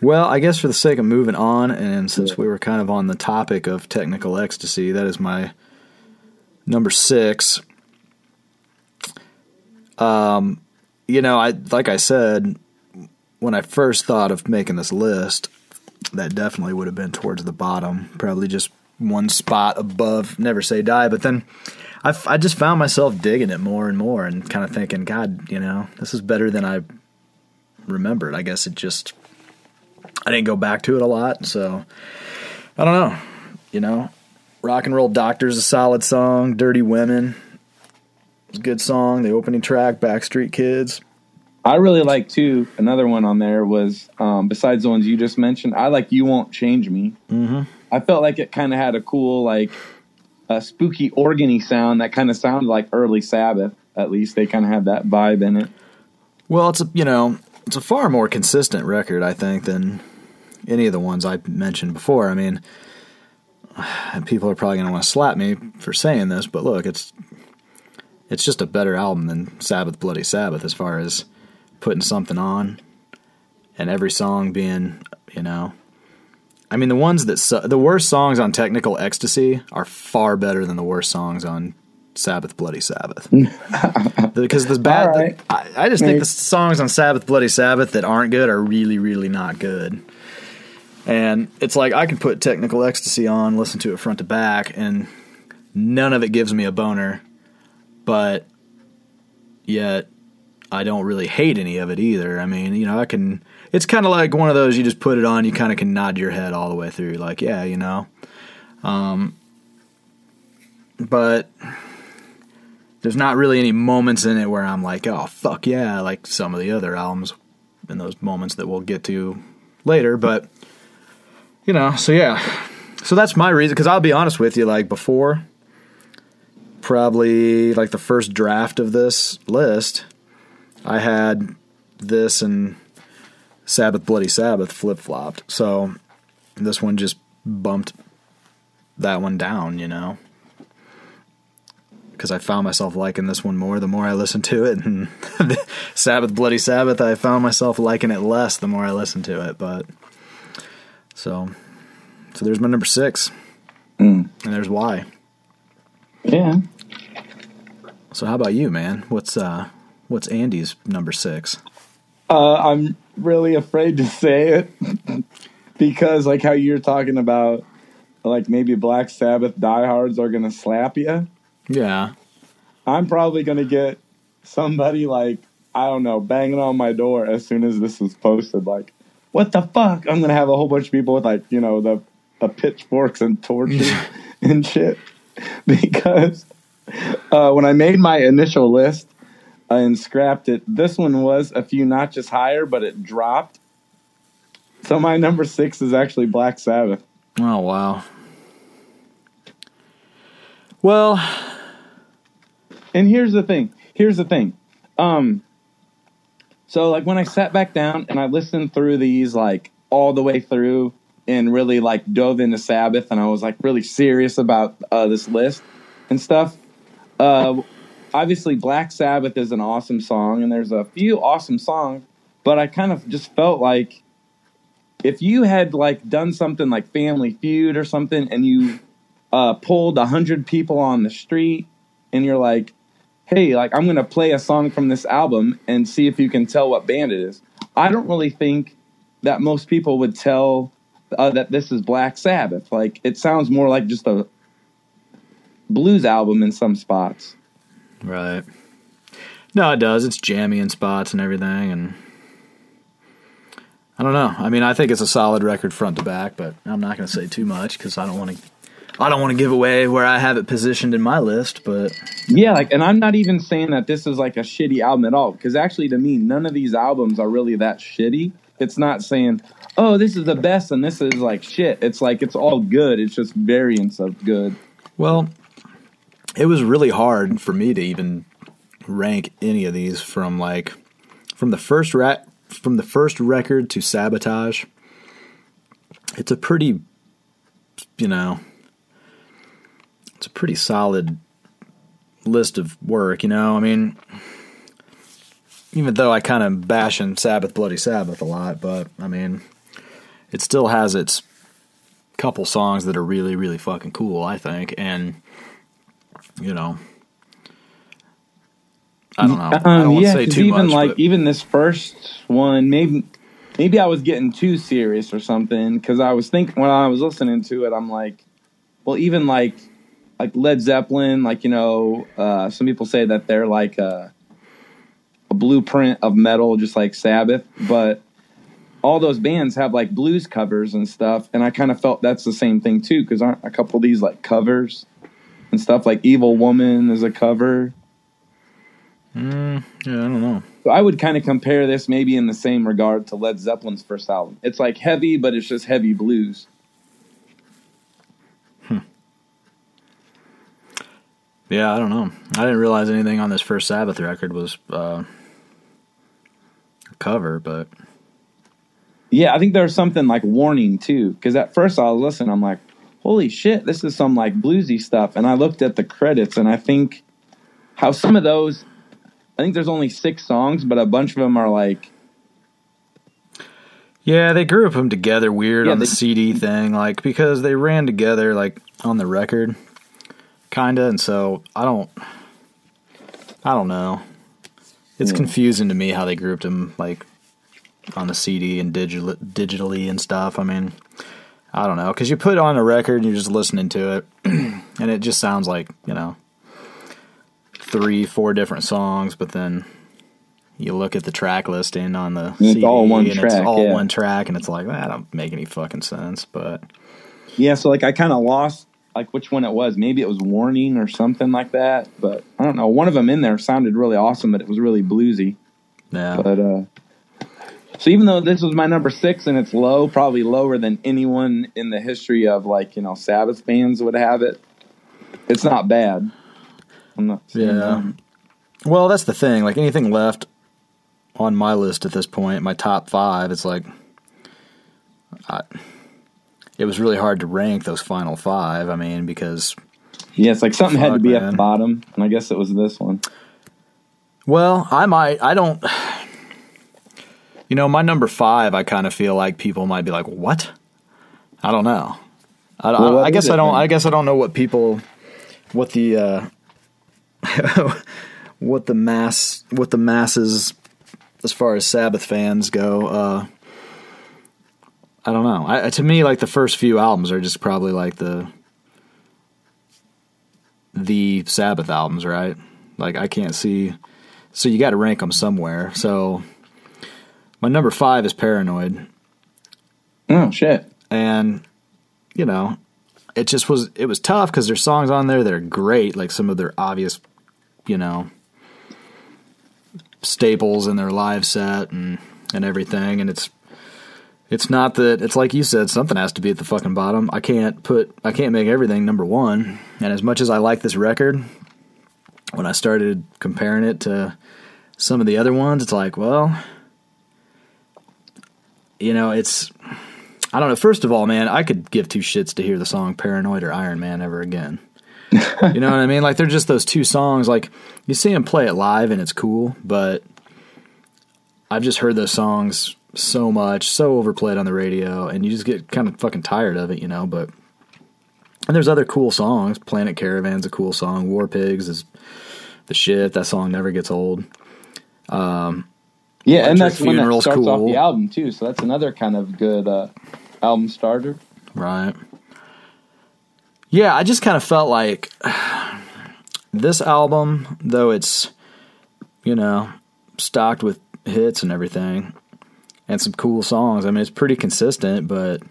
Well, I guess for the sake of moving on, and since we were kind of on the topic of technical ecstasy, that is my number six. Um, you know, I like I said when I first thought of making this list, that definitely would have been towards the bottom, probably just one spot above Never Say Die. But then I, f- I just found myself digging it more and more, and kind of thinking, God, you know, this is better than I remembered. I guess it just I didn't go back to it a lot, so I don't know. You know, Rock and Roll Doctor's a solid song. Dirty Women is a good song. The opening track, Backstreet Kids. I really like too. Another one on there was um, besides the ones you just mentioned. I like "You Won't Change Me." Mm-hmm. I felt like it kind of had a cool, like, a spooky organy sound that kind of sounded like early Sabbath. At least they kind of had that vibe in it. Well, it's a you know it's a far more consistent record, I think, than any of the ones I mentioned before. I mean, people are probably going to want to slap me for saying this, but look, it's it's just a better album than Sabbath Bloody Sabbath as far as putting something on and every song being, you know, I mean the ones that su- the worst songs on Technical Ecstasy are far better than the worst songs on Sabbath Bloody Sabbath. because the bad right. I, I just think the songs on Sabbath Bloody Sabbath that aren't good are really really not good. And it's like I can put Technical Ecstasy on, listen to it front to back, and none of it gives me a boner, but yet I don't really hate any of it either. I mean, you know, I can. It's kind of like one of those you just put it on, you kind of can nod your head all the way through, like, yeah, you know. Um, but there's not really any moments in it where I'm like, oh fuck yeah, like some of the other albums, and those moments that we'll get to later. But you know, so yeah, so that's my reason. Because I'll be honest with you, like before, probably like the first draft of this list, I had this and Sabbath Bloody Sabbath flip flopped. So this one just bumped that one down, you know. Because I found myself liking this one more the more I listened to it, and Sabbath Bloody Sabbath, I found myself liking it less the more I listened to it. But so, so there's my number six, Mm. and there's why. Yeah. So how about you, man? What's uh, what's Andy's number six? Uh, I'm really afraid to say it because, like, how you're talking about, like, maybe Black Sabbath diehards are going to slap you. Yeah, I'm probably going to get somebody, like, I don't know, banging on my door as soon as this is posted. Like, what the fuck? I'm going to have a whole bunch of people with, like, you know, the, the pitchforks and torches and shit. Because uh, when I made my initial list, and scrapped it. This one was a few notches higher, but it dropped. So my number six is actually Black Sabbath. Oh wow. Well, And here's the thing. Here's the thing. Um, so like when I sat back down and I listened through these like all the way through and really like dove into Sabbath and I was like really serious about uh, this list and stuff. Uh, obviously Black Sabbath is an awesome song, and there's a few awesome songs, but I kind of just felt like if you had like done something like Family Feud or something, and you uh, pulled a hundred people on the street, and you're like, "Hey, like I'm gonna play a song from this album and see if you can tell what band it is." I don't really think that most people would tell uh, that this is Black Sabbath. Like it sounds more like just a blues album in some spots. Right. No, it does. It's jammy in spots and everything, and I don't know. I mean, I think it's a solid record front to back, but I'm not going to say too much because I don't want to. I don't want to give away where I have it positioned in my list, but Yeah, like, and I'm not even saying that this is like a shitty album at all, because actually, to me, none of these albums are really that shitty. It's not saying, oh, this is the best and this is like shit. It's like it's all good. It's just variants of good. well, it was really hard for me to even rank any of these from like from the first ra- from the first record to Sabotage. It's a pretty, you know, it's a pretty solid list of work. You know, I mean, even though I kind of bash in Sabbath Bloody Sabbath a lot, but I mean, it still has its couple songs that are really, really fucking cool. I think, and you know, I don't know. I don't Um, yeah, even much, like but- even this first one, maybe maybe I was getting too serious or something because I was thinking when I was listening to it, I'm like, well, even like like Led Zeppelin, like you know, uh, some people say that they're like a, a blueprint of metal, just like Sabbath, but all those bands have like blues covers and stuff, and I kind of felt that's the same thing too because aren't a couple of these like covers and stuff like Evil Woman is a cover. yeah, I don't know. So I would kind of compare this maybe in the same regard to Led Zeppelin's first album. It's like heavy, but it's just heavy blues. Yeah, I don't know. I didn't realize anything on this first Sabbath record was uh, a cover, but Yeah, I think there's something like warning too, because at first I was listening, I'm like, holy shit, this is some like bluesy stuff. And I looked at the credits, and I think how some of those, I think there's only six songs, but a bunch of them are like, yeah, they grouped them together weird Yeah, on the they- CD thing, like because they ran together like on the record, kinda, and so I don't, I don't know. It's Yeah. confusing to me how they grouped them like on the CD and digital digitally and stuff. I mean, I don't know because you put on a record and you're just listening to it, and it just sounds like you know three, four different songs, but then you look at the track listing on the it's CD all one and it's all yeah. one track, and it's like that don't make any fucking sense. But yeah, so like I kind of lost like which one it was. Maybe it was Warning or something like that, but I don't know. One of them in there sounded really awesome, but it was really bluesy. yeah, But uh so even though this was my number six and it's low, probably lower than anyone in the history of like, you know, Sabbath fans would have it, it's not bad. I'm not Yeah. that. Well, that's the thing. Like anything left on my list at this point, my top five, it's like I, it was really hard to rank those final five. I mean, because Yeah, it's like something had to Fuck, be at the bottom, and I guess it was this one. well, I might. I don't. You know, my number five, I kind of feel like people might be like, "What?" I don't know. I, Well, I, I guess I don't. then? I guess I don't know what people, what the, uh, what the mass, what the masses, as far as Sabbath fans go. Uh, I don't know. I, to me, like the first few albums are just probably like the the Sabbath albums, right? Like I can't see. So you got to rank them somewhere. So my number five is Paranoid, Oh shit. and you know, it just was it was tough because there's songs on there that are great, like some of their obvious, you know, staples in their live set and and everything, and it's it's not that it's like you said something has to be at the fucking bottom. I can't put I can't make everything number one, and as much as I like this record, when I started comparing it to some of the other ones, it's like, well, you know, it's I don't know. First of all, man, I could give two shits to hear the song "Paranoid" or "Iron Man" ever again. you know what I mean? Like they're just those two songs. Like you see them play it live and it's cool, but I've just heard those songs so much, so overplayed on the radio, and you just get kind of fucking tired of it, you know. But and there's other cool songs. Planet Caravan's a cool song. War Pigs is the shit. That song never gets old. Um, Yeah, and that's when that Funeral's starts off the album too. So that's another kind of good uh, album starter. Right. Yeah, I just kind of felt like this album, though it's, you know, stocked with hits and everything and some cool songs. I mean, it's pretty consistent, but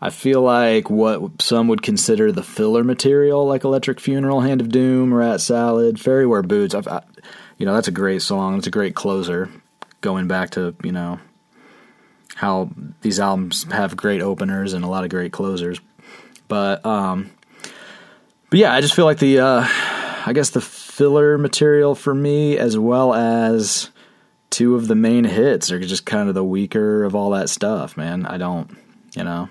I feel like what some would consider the filler material, like Electric Funeral, Hand of Doom, Rat Salad, Fairy Wear Boots, I've, I, you know, that's a great song. It's a great closer going back to, you know, how these albums have great openers and a lot of great closers. But um but yeah, I just feel like the uh I guess the filler material for me as well as two of the main hits are just kind of the weaker of all that stuff, man. I don't, you know.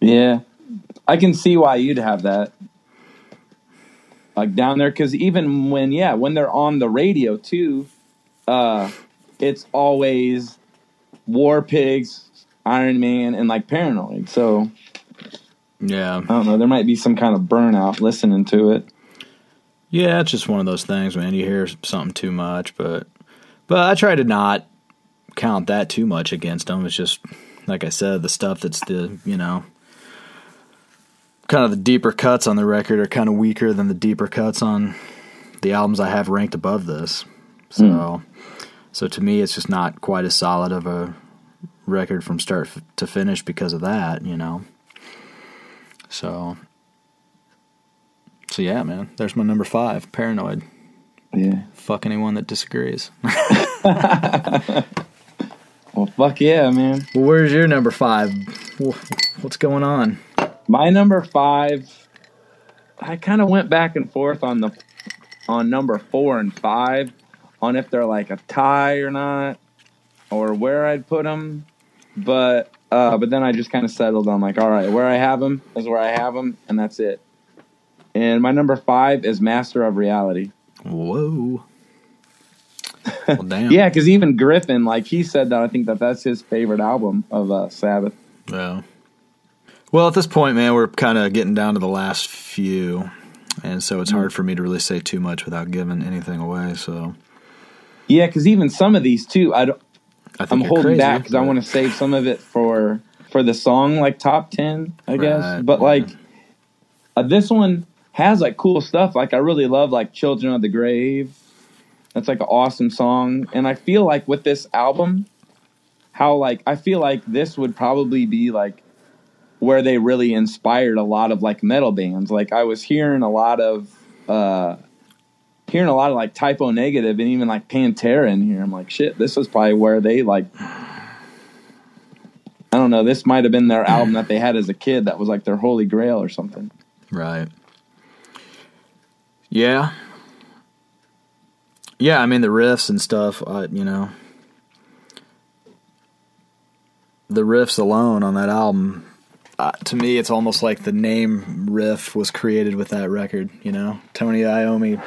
Yeah, I can see why you'd have that. Like down there, because even when yeah, when they're on the radio too, uh, it's always War Pigs, Iron Man, and like Paranoid. So Yeah. I don't know. There might be some kind of burnout listening to it. Yeah, it's just one of those things, man. You hear something too much, but but I try to not count that too much against them. It's just like I said, the stuff that's the you know kind of the deeper cuts on the record are kind of weaker than the deeper cuts on the albums I have ranked above this. So hmm. so to me, it's just not quite as solid of a record from start f- to finish because of that, you know. So so yeah, man. There's my number five, Paranoid. Yeah. Fuck anyone that disagrees. Well, fuck yeah, man. Well, where's your number five? What's going on? My number five, I kind of went back and forth on the on number four and five on if they're like a tie or not, or where I'd put them. But uh, but then I just kind of settled on like, all right, where I have them is where I have them, and that's it. And my number five is Master of Reality. Whoa. Well, damn. Yeah, because even Griffin, like he said that I think that that's his favorite album of uh, Sabbath. Yeah. Well, at this point, man, we're kind of getting down to the last few, and so it's hard for me to really say too much without giving anything away. So Yeah, because even some of these too, I don't. I think I'm holding crazy, back because I want to save some of it for for the song like top ten, I guess. Right, But like uh, this one has like cool stuff. Like I really love like Children of the Grave. That's like an awesome song, and I feel like with this album, how like I feel like this would probably be like where they really inspired a lot of like metal bands. Like I was hearing a lot of uh hearing a lot of like Type O Negative and even like Pantera in here. I'm like, shit, this is probably where they like I don't know, this might have been their album that they had as a kid that was like their holy grail or something. Right. Yeah. Yeah, I mean the riffs and stuff. Uh, you know, the riffs alone on that album. Uh, to me, it's almost like the name riff was created with that record. You know, Tony Iommi,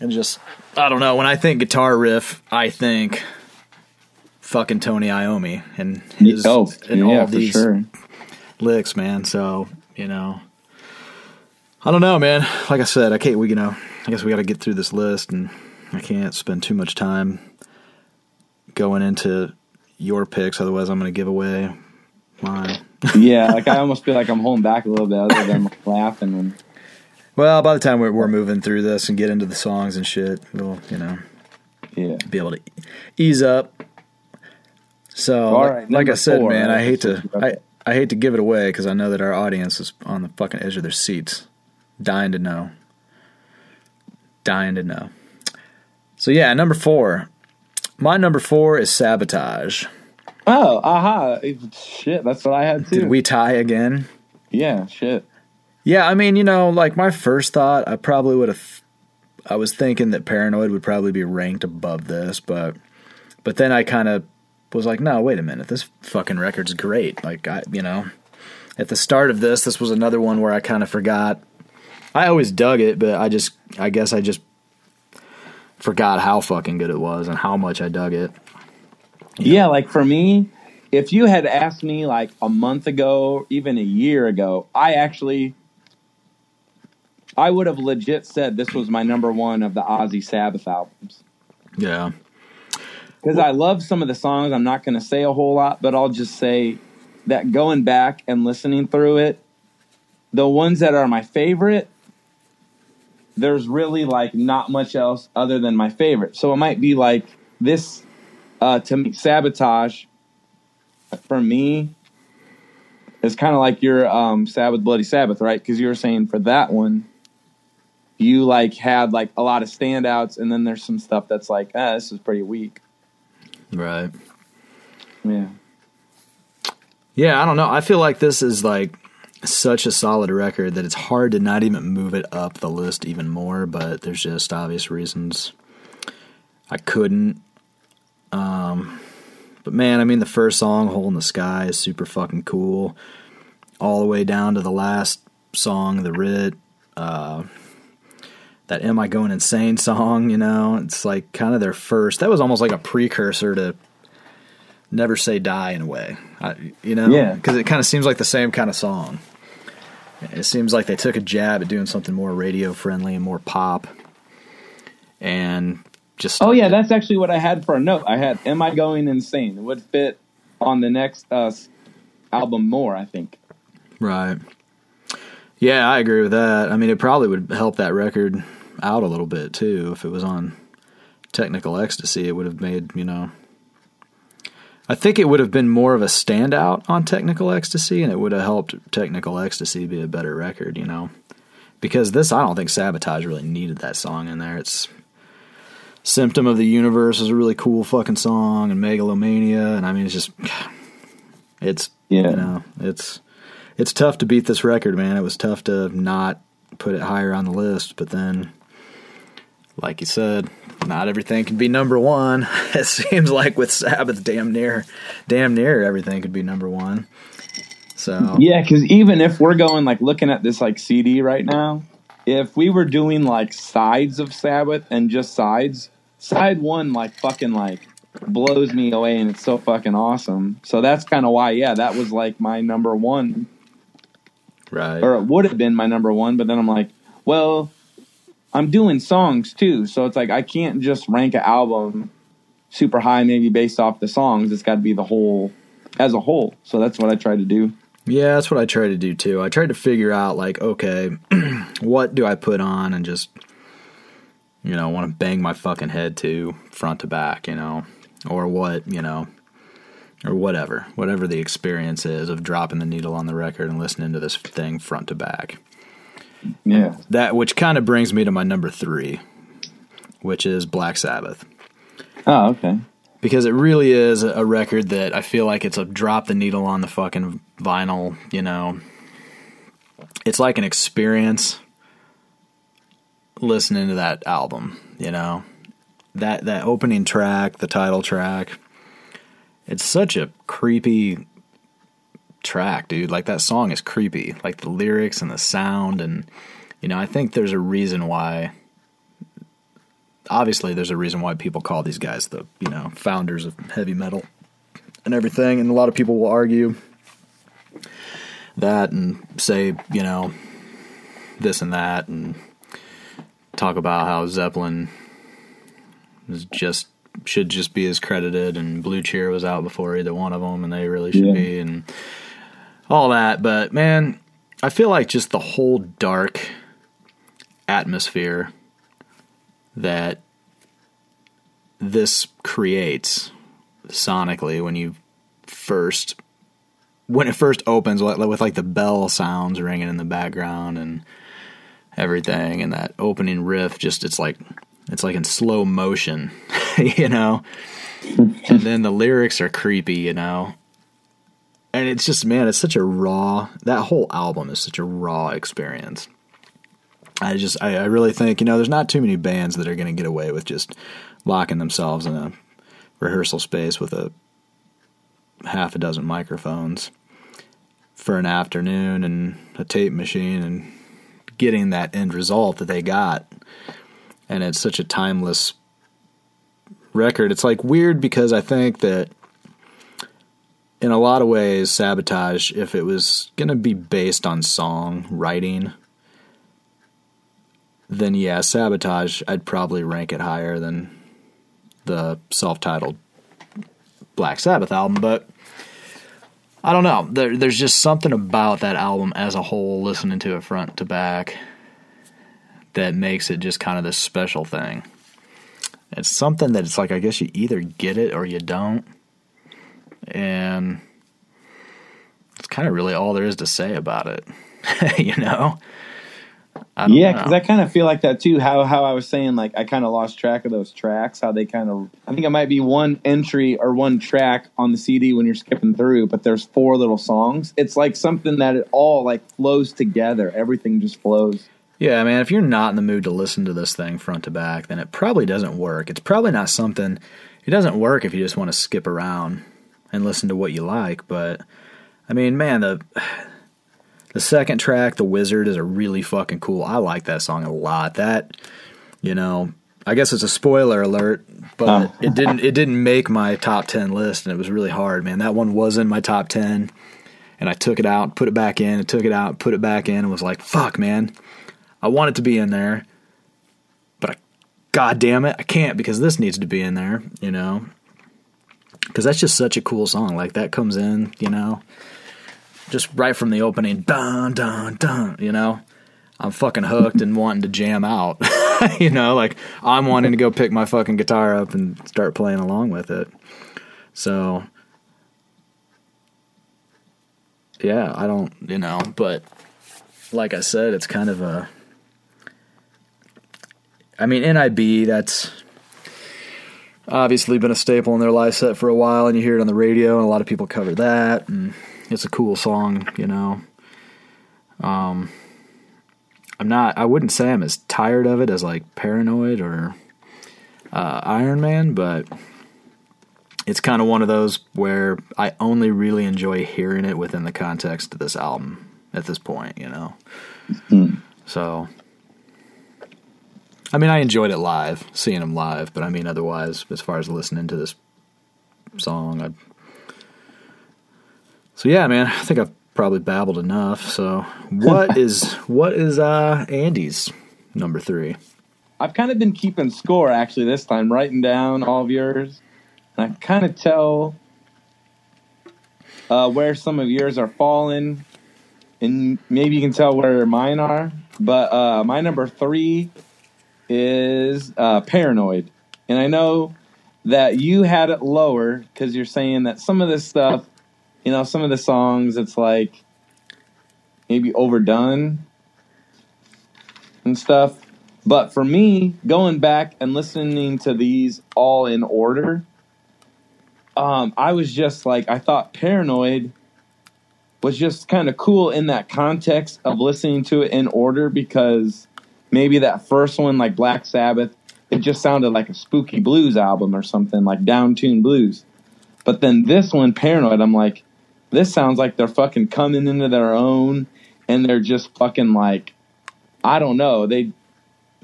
and just I don't know. When I think guitar riff, I think fucking Tony Iommi and his oh, and yeah, all these sure. licks, man. So you know, I don't know, man. Like I said, I can't. We you know, I guess we got to get through this list, and I can't spend too much time going into your picks. Otherwise, I'm going to give away mine. yeah, like I almost feel like I'm holding back a little bit other than laughing and Well, by the time we're, we're moving through this and get into the songs and shit, we'll you know yeah. be able to ease up. So, like- like I said, four. man, I hate to I, I hate to give it away because I know that our audience is on the fucking edge of their seats, dying to know, dying to know. So yeah, number four. My number four is sabotage. Oh, aha. Shit, that's what I had too. Did we tie again? yeah, shit. Yeah, I mean, you know, like my first thought, I probably would have. I was thinking that Paranoid would probably be ranked above this, but but then I kind of was like, no, wait a minute, this fucking record's great. Like I, you know, at the start of this, this was another one where I kind of forgot. I always dug it, but I just, I guess I just forgot how fucking good it was and how much I dug it. Yeah, like for me, if you had asked me like a month ago, even a year ago, I actually I would have legit said this was my number one of the Ozzy Sabbath albums. Yeah. Because I love some of the songs. I'm not going to say a whole lot, but I'll just say that going back and listening through it, the ones that are my favorite, there's really like not much else other than my favorite. So it might be like this uh, to me, Sabotage for me is kind of like your um, Sabbath Bloody Sabbath, right? Because you were saying for that one, you like had like a lot of standouts, and then there's some stuff that's like, ah, this is pretty weak. Right. Yeah. Yeah, I don't know. I feel like this is like such a solid record that it's hard to not even move it up the list even more, but there's just obvious reasons I couldn't. Um, but man, I mean, the first song, Hole in the Sky, is super fucking cool. All the way down to the last song, The Writ. Uh, that Am I Going Insane song, you know, it's like kind of their first. That was almost like a precursor to Never Say Die in a way, I, you know? Yeah. Because it kind of seems like the same kind of song. It seems like they took a jab at doing something more radio friendly and more pop. And just. Oh yeah, that's actually what I had for a note. I had "Am I Going Insane?" It would fit on the next uh, album more, I think. Right. Yeah, I agree with that. I mean, it probably would help that record out a little bit too if it was on Technical Ecstasy. It would have made you know. I think it would have been more of a standout on Technical Ecstasy, and it would have helped Technical Ecstasy be a better record, you know. Because this, I don't think Sabotage really needed that song in there. It's Symptom of the Universe is a really cool fucking song, and Megalomania, and I mean, it's just, it's Yeah. you know, it's it's tough to beat this record, man. It was tough to not put it higher on the list, but then, like you said, not everything can be number one. It seems like with Sabbath, damn near, damn near everything could be number one. So Yeah, because even if we're going like looking at this like CD right now, if we were doing like sides of Sabbath and just sides, side one like fucking like blows me away and it's so fucking awesome. So that's kind of why, yeah, that was like my number one, right, or it would have been my number one. But then I'm like, well, I'm doing songs too, so it's like I can't just rank an album super high maybe based off the songs. It's got to be the whole as a whole. So that's what I try to do. Yeah, that's what I try to do too. I tried to figure out like, okay, what do I put on and just you know, want to bang my fucking head to front to back, you know, or what, you know, or whatever, whatever the experience is of dropping the needle on the record and listening to this thing front to back. Yeah. That which kind of brings me to my number 3, which is Black Sabbath. Oh, okay. because it really is a record that I feel like it's a drop the needle on the fucking vinyl, you know. It's like an experience listening to that album, you know. That that opening track, the title track. It's such a creepy track, dude. Like that song is creepy. Like the lyrics and the sound and you know, I think there's a reason why obviously there's a reason why people call these guys the you know founders of heavy metal and everything and a lot of people will argue that and say you know this and that and talk about how zeppelin is just should just be as credited and blue cheer was out before either one of them and they really should Yeah. be and all that but man i feel like just the whole dark atmosphere that this creates sonically when you first when it first opens with, like the bell sounds ringing in the background and everything and that opening riff just it's like it's like in slow motion you know? And then the lyrics are creepy you know and it's just man it's such a raw that whole album is such a raw experience I just I, I really think you know there's not too many bands that are going to get away with just locking themselves in a rehearsal space with a half a dozen microphones for an afternoon and a tape machine and getting that end result that they got. And it's such a timeless record. It's like weird because I think that in a lot of ways, Sabotage, if it was going to be based on song writing, then yeah, Sabotage, I'd probably rank it higher than the self titled Black Sabbath album. But I don't know. There, there's just something about that album as a whole, listening to it front to back, that makes it just kind of this special thing. It's something that it's like I guess you either get it or you don't, and it's kind of really all there is to say about it. you know. Yeah, because I kind of feel like that too. How how I was saying, like I kind of lost track of those tracks. How they kind of, I think it might be one entry or one track on the CD when you're skipping through, but there's four little songs. It's like something that it all like flows together. Everything just flows. Yeah, man, if you're not in the mood to listen to this thing front to back, then it probably doesn't work. It's probably not something, it doesn't work if you just want to skip around and listen to what you like. But, I mean, man, the. The second track, The Wizard, is a really fucking cool. I like that song a lot. That, you know, I guess it's a spoiler alert, but Oh. it didn't it didn't make my top 10 list and it was really hard, man. That one was in my top 10 and I took it out, put it back in, and took it out, put it back in and was like, "Fuck, man. I want it to be in there, but I, god damn it, I can't because this needs to be in there, you know. Because that's just such a cool song. Like that comes in, you know, just right from the opening, dun dun dun, you know. I'm fucking hooked and wanting to jam out, you know. Like I'm wanting to go pick my fucking guitar up and start playing along with it. So, yeah, I don't, you know, but like I said, it's kind of a. I mean, NIB, that's obviously been a staple in their live set for a while, and you hear it on the radio, and a lot of people cover that, and it's a cool song, you know. Um, I'm not, I wouldn't say I'm as tired of it as like Paranoid or uh, Iron Man, but it's kind of one of those where I only really enjoy hearing it within the context of this album at this point, you know. So, I mean, I enjoyed it live, seeing him live, but I mean, otherwise, as far as listening to this song, I. So yeah, man, I think I've probably babbled enough. So, what is what is uh Andy's number three? I've kind of been keeping score actually this time, writing down all of yours, and I kind of tell uh, where some of yours are falling, and maybe you can tell where mine are. But uh, my number three is uh, Paranoid, and I know that you had it lower because you're saying that some of this stuff, you know, some of the songs, it's like maybe overdone and stuff. But for me, going back and listening to these all in order, um, I was just like, I thought Paranoid was just kind of cool in that context of listening to it in order because maybe that first one, like Black Sabbath, it just sounded like a spooky blues album or something, like downtuned blues. But then this one, Paranoid, I'm like, this sounds like they're fucking coming into their own and they're just fucking like, I don't know, they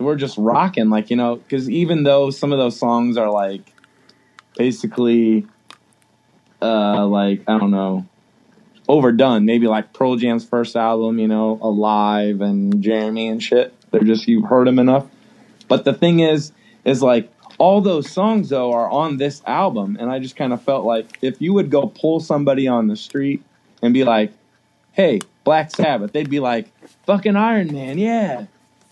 we're just rocking like you know because even though some of those songs are like basically uh like i don't know overdone maybe like pearl jam's first album you know alive and jeremy and shit they're just you've heard them enough but the thing is is like all those songs though are on this album and i just kind of felt like if you would go pull somebody on the street and be like hey black sabbath they'd be like fucking iron man yeah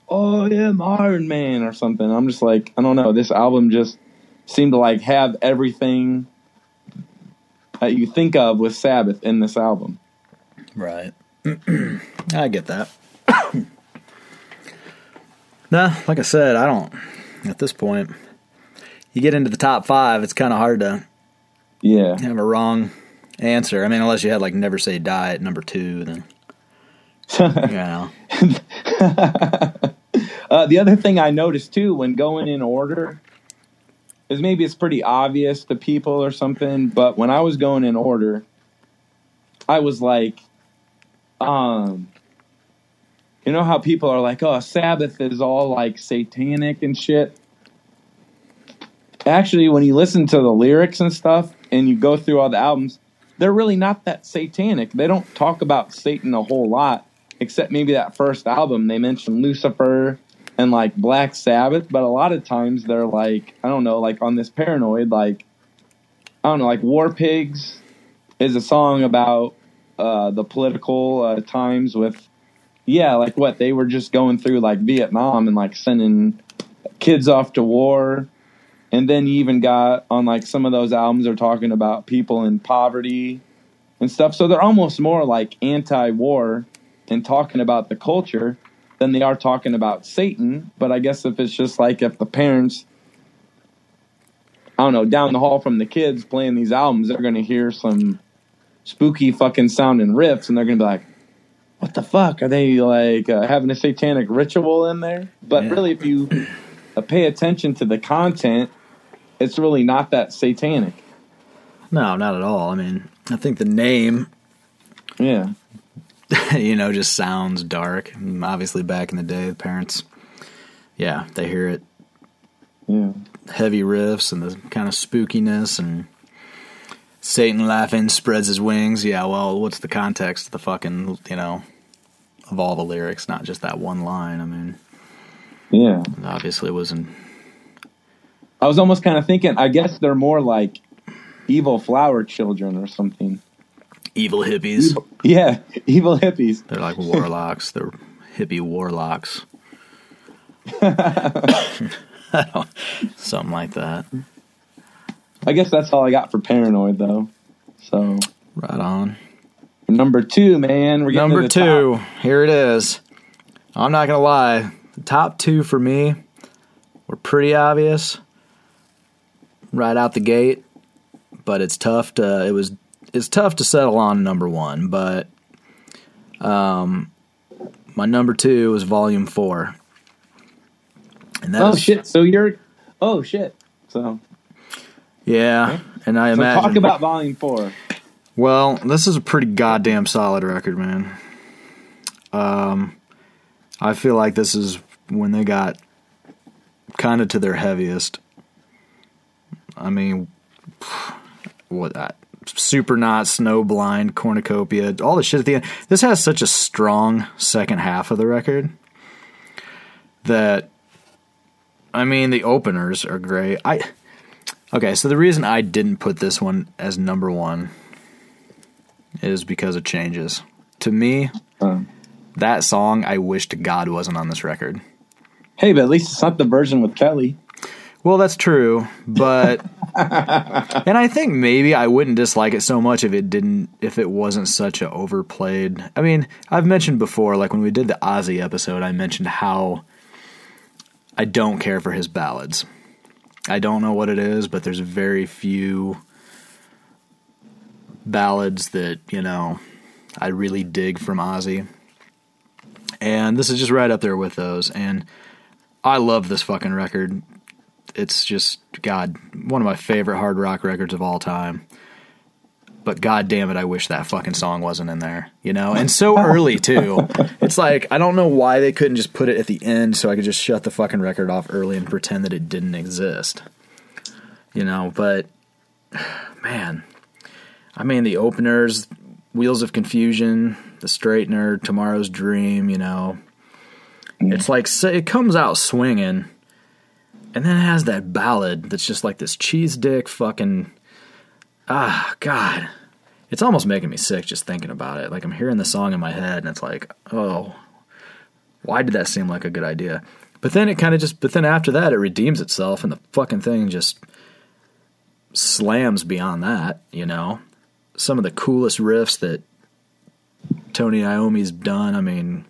oh yeah, Iron Man or something. I'm just like, I don't know. This album just seemed to like have everything that you think of with Sabbath in this album. Right. I get that. Nah, like I said, I don't. At this point, you get into the top five, it's kind of hard to Yeah. have a wrong answer. I mean, unless you had like Never Say Die at number two, then you know. Uh, the other thing I noticed too when going in order is maybe it's pretty obvious to people or something, but when I was going in order, I was like, um, you know how people are like, oh, Sabbath is all like satanic and shit. Actually, when you listen to the lyrics and stuff, and you go through all the albums, they're really not that satanic. They don't talk about Satan a whole lot, except maybe that first album. They mention Lucifer and like Black Sabbath, but a lot of times they're like, I don't know, like on this paranoid, like I don't know, like War Pigs is a song about uh, the political uh, times with, yeah, like what they were just going through like Vietnam and like sending kids off to war. And then you even got on like some of those albums are talking about people in poverty and stuff. So they're almost more like anti-war and talking about the culture than they are talking about Satan. But I guess if it's just like if the parents, I don't know, down the hall from the kids playing these albums, they're going to hear some spooky fucking sounding riffs and they're going to be like, what the fuck? Are they like uh, having a satanic ritual in there? But Yeah. really, if you uh, pay attention to the content, it's really not that satanic. No, not at all. I mean, I think the name, Yeah. you know, just sounds dark. Obviously, back in the day, the parents, yeah, they hear it Yeah. heavy riffs and the kind of spookiness and Satan laughing spreads his wings. Yeah, well, what's the context of the fucking, you know, of all the lyrics, not just that one line? I mean, Yeah. Obviously, wasn't. I was almost kind of thinking, I guess they're more like evil flower children or something. Evil hippies. Yeah, evil hippies. They're like warlocks. They're hippie warlocks. Something like that. I guess that's all I got for paranoid though. So Right on. number two, man, we're Number two, top. here it is. I'm not gonna lie, the top two for me were pretty obvious right out the gate, but it's tough to it was it's tough to settle on number one. But um, my number two was Volume Four, and that Oh is- shit! So you're, oh shit! So, yeah. And I so imagine talk about volume four. Well, this is a pretty goddamn solid record, man. Um, I feel like this is when they got kind of to their heaviest. I mean, what that Supernaut snowblind cornucopia, all the shit at the end. This has such a strong second half of the record that I mean the openers are great. I okay, so the reason I didn't put this one as number one is because of changes. To me, Uh, that song I wish to God wasn't on this record. hey, but at least it's not the version with Kelly. Well, that's true, but and I think maybe I wouldn't dislike it so much if it didn't if it wasn't such a overplayed. I mean, I've mentioned before like when we did the Ozzy episode, I mentioned how I don't care for his ballads. I don't know what it is, but there's very few ballads that, you know, I really dig from Ozzy. And this is just right up there with those and I love this fucking record it's just God, one of my favorite hard rock records of all time. But god damn it, I wish that fucking song wasn't in there, you know? And so early too. It's like I don't know why they couldn't just put it at the end so I could just shut the fucking record off early and pretend that it didn't exist. You know, but man, I mean the openers, Wheels of Confusion, The Straightener, Tomorrow's Dream, you know. It's like so- it comes out swinging and then it has that ballad that's just like this cheese dick fucking ah god it's almost making me sick just thinking about it. Like i'm hearing the song in my head and it's like oh why did that seem like a good idea? But then it kind of just but then after that it redeems itself and the fucking thing just slams beyond that you know? Some of the coolest riffs that tony iommi's done i mean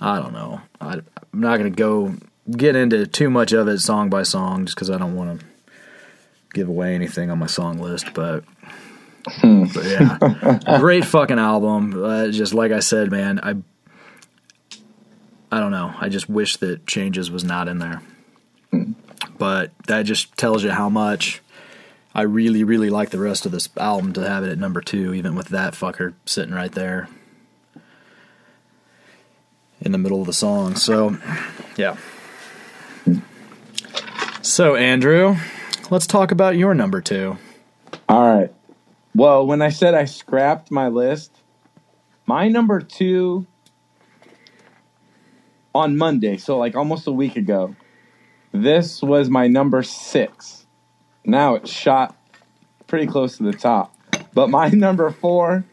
i don't know. I, i'm not going to go get into too much of it song by song just because I don't want to give away anything on my song list. But, but yeah, great fucking album. Uh, just like I said, man, I I don't know. I just wish that Changes was not in there. But that just tells you how much I really, really like the rest of this album to have it at number two, even with that fucker sitting right there. in the middle of the song. So, yeah. So, Andrew, let's talk about your number two. All right. Well, when I said I scrapped my list, my number two on Monday, so like almost a week ago, this was my number six. Now it's shot pretty close to the top. But my number four,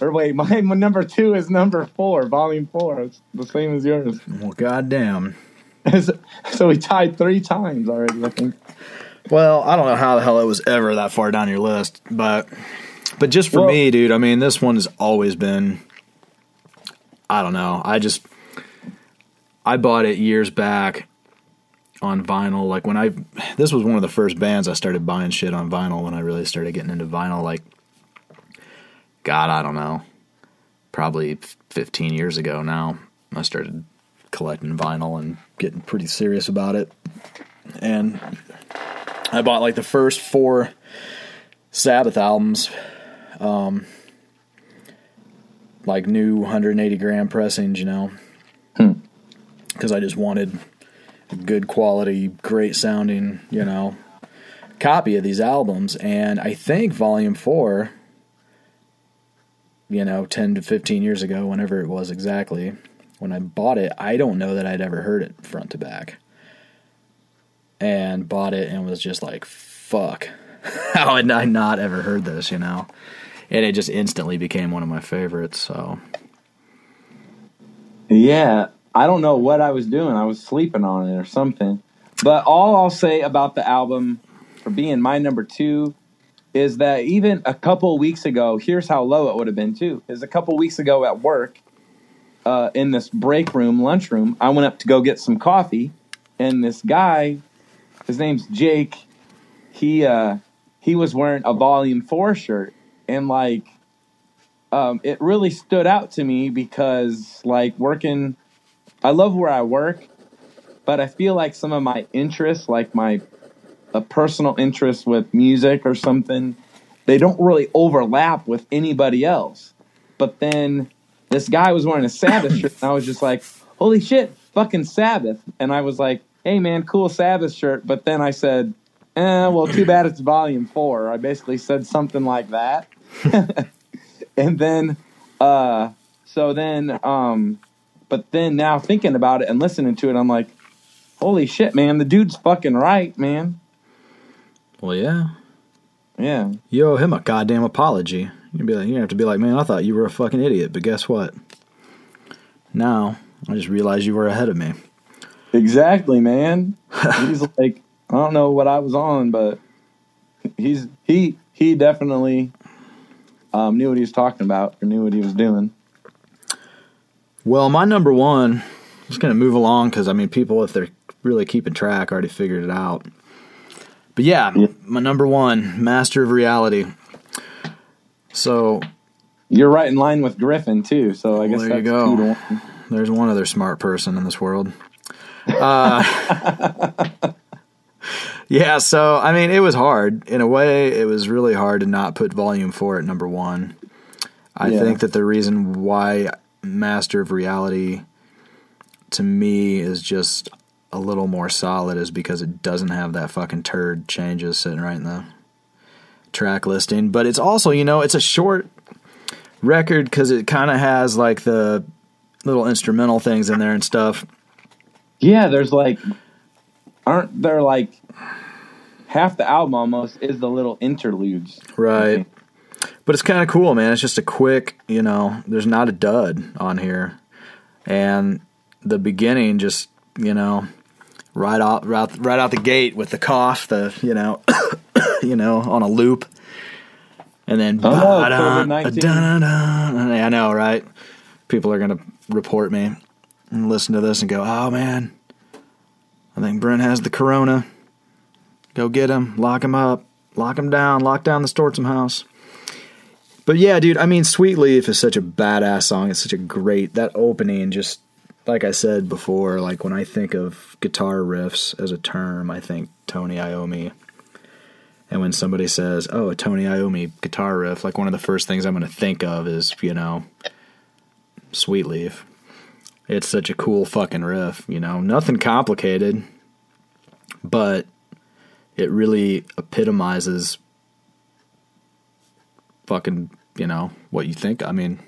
or wait, my, my number two is number four, volume four. It's the same as yours. Well, goddamn. so we tied three times already, I think. Well, I don't know how the hell it was ever that far down your list, but but just for Well- me, dude, I mean, this one has always been I don't know. I just I bought it years back on vinyl like when I this was one of the first bands I started buying shit on vinyl when I really started getting into vinyl like god, I don't know. Probably 15 years ago now. I started collecting vinyl and getting pretty serious about it. And I bought like the first four Sabbath albums, um, like new 180 gram pressings, you know, because I just wanted good quality, great sounding, you know, copy of these albums. And I think Volume Four, you know, 10 to 15 years ago, whenever it was exactly, when I bought it, I don't know that I'd ever heard it front to back and bought it and was just like, fuck. How had I not ever heard this, you know? And it just instantly became one of my favorites, so. Yeah, I don't know what I was doing. I was sleeping on it or something. But all I'll say about the album for being my number two is that even a couple weeks ago, here's how low it would have been too. Is a couple weeks ago at work, uh, in this break room, lunchroom, I went up to go get some coffee, and this guy, his name's Jake, he uh, he was wearing a Volume Four shirt, and like um, it really stood out to me because like working i love where i work but i feel like some of my interests like my a personal interest with music or something they don't really overlap with anybody else. But then this guy was wearing a sabbath shirt and i was just like holy shit fucking sabbath. And i was like hey man cool sabbath shirt but then i said eh, well too bad it's volume four i basically said something like that and then uh so then um but then now thinking about it and listening to it i'm like holy shit man the dude's fucking right man Well, yeah. yeah You owe him a goddamn apology. You'd be like, you have to be like, man, I thought you were a fucking idiot, but guess what? Now, I just realized you were ahead of me. Exactly man he's like i don't know what i was on but he's he he definitely um knew what he was talking about or knew what he was doing Well, my number one, I'm just to move along because, I mean, people, if they're really keeping track, already figured it out. But yeah, Yeah. my number one, Master of Reality. So you're right in line with griffin too so i guess Well, there you go. two to one. there's one other smart person in this world. Uh, yeah, so I mean, it was hard in a way. It was really hard to not put Volume Four at number one. I Yeah. think that the reason why Master of Reality to me is just a little more solid is because it doesn't have that fucking turd changes sitting right in the track listing. But it's also, you know, it's a short record because it kind of has like the little instrumental things in there and stuff. Yeah, there's like, aren't there like half the album almost is the little interludes? Right. But it's kind of cool, man. It's just a quick, you know, there's not a dud on here. And the beginning just, you know, right out right, right out the gate with the cough, the, you know, you know, on a loop. And then Oh. I know, right? People are going to report me and listen to this and go, "Oh man, I think Brent has the corona. Go get him, lock him up, lock him down, lock down the Stortzum house." But yeah, dude, I mean, Sweet Leaf is such a badass song. It's such a great that opening. Just like I said before, like when I think of guitar riffs as a term, I think Tony Iommi. And when somebody says, "Oh, a Tony Iommi guitar riff," like one of the first things I'm going to think of is, you know, Sweet Leaf. It's such a cool fucking riff, you know. Nothing complicated, but it really epitomizes fucking, you know, what you think. I mean,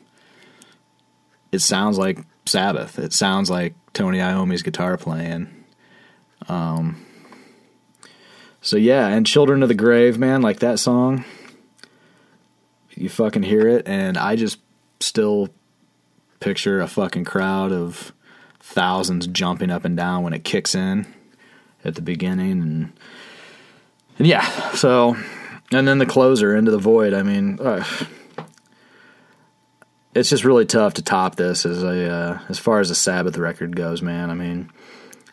it sounds like Sabbath. It sounds like Tony Iommi's guitar playing. Um so yeah, and Children of the Grave, man, like that song. You fucking hear it and I just still picture a fucking crowd of thousands jumping up and down when it kicks in at the beginning. And and yeah so and then the closer into the void i mean it's just really tough to top this as a uh, as far as a sabbath record goes man. I mean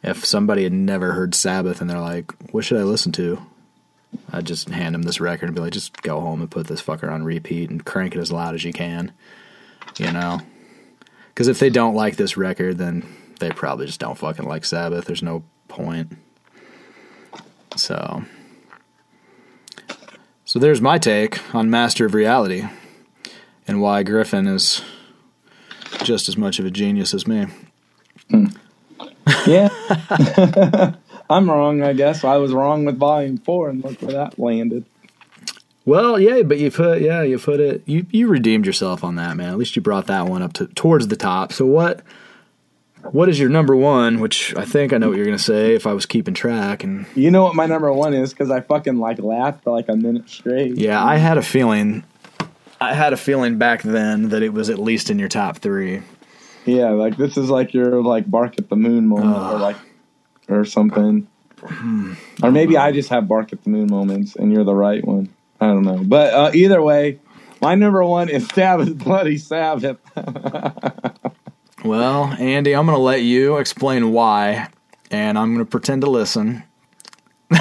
if somebody had never heard sabbath and they're like what should i listen to? I'd just hand them this record and be like just go home and put this fucker on repeat and crank it as loud as you can you know because if they don't like this record, then they probably just don't fucking like Sabbath. There's no point. So, so there's my take on Master of Reality and why Griffin is just as much of a genius as me. Yeah. I'm wrong, I guess. I was wrong with volume four, and look where that landed. Well, yeah, but you put yeah, you put it you you redeemed yourself on that, man. At least you brought that one up to towards the top. So what what is your number one? Which I think I know what you're gonna say if I was keeping track. And You know what my number one is? Because I fucking like laughed for like a minute straight. yeah, I had a feeling. I had a feeling back then that it was at least in your top three. Yeah, like this is like your like bark at the moon moment, or like, or something. Hmm. or maybe I just have bark at the moon moments, and you're the right one. I don't know, but uh, either way, my number one is Sabbath, Bloody Sabbath. Well, Andy, I'm gonna let you explain why, and I'm gonna pretend to listen.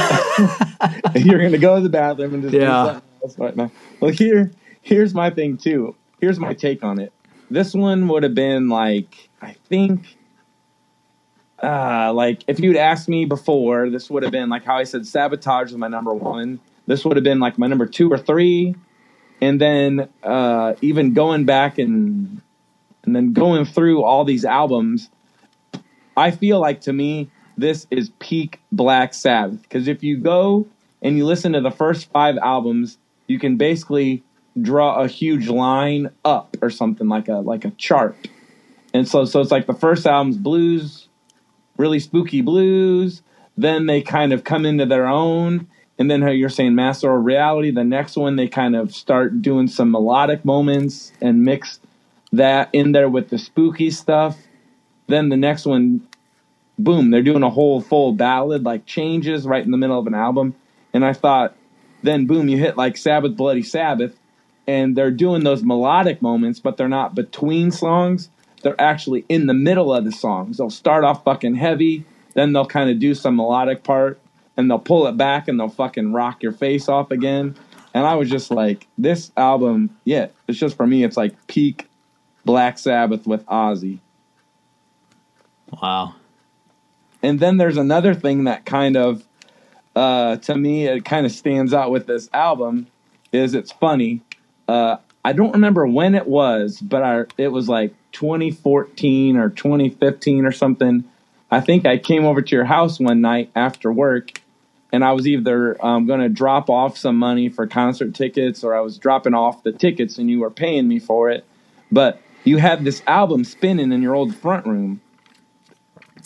you're gonna go to the bathroom and just do Yeah. something else right now. Well, here, here's my thing too. Here's my take on it. This one would have been like, I think, uh, like if you'd asked me before, this would have been like how I said, sabotage was my number one. This would have been like my number two or three, and then uh, even going back and and then going through all these albums, I feel like to me this is peak Black Sabbath. Because if you go and you listen to the first five albums, you can basically draw a huge line up or something like a like a chart. And so so it's like the first album's blues, really spooky blues, then they kind of come into their own and then how you're saying master of reality the next one they kind of start doing some melodic moments and mix that in there with the spooky stuff. Then the next one boom they're doing a whole full ballad like changes right in the middle of an album. And i thought then boom you hit like sabbath bloody sabbath and they're doing those melodic moments but they're not between songs. They're actually in the middle of the songs. They'll start off fucking heavy then they'll kind of do some melodic part and they'll pull it back and they'll fucking rock your face off again. And i was just like this album yeah it's just for me it's like peak black sabbath with ozzy. Wow. and then there's another thing that kind of uh, to me it kind of stands out with this album is it's funny. Uh, i don't remember when it was but I, it was like 2014 or 2015 or something. I think i came over to your house one night after work and i was either um, going to drop off some money for concert tickets or i was dropping off the tickets and you were paying me for it but you had this album spinning in your old front room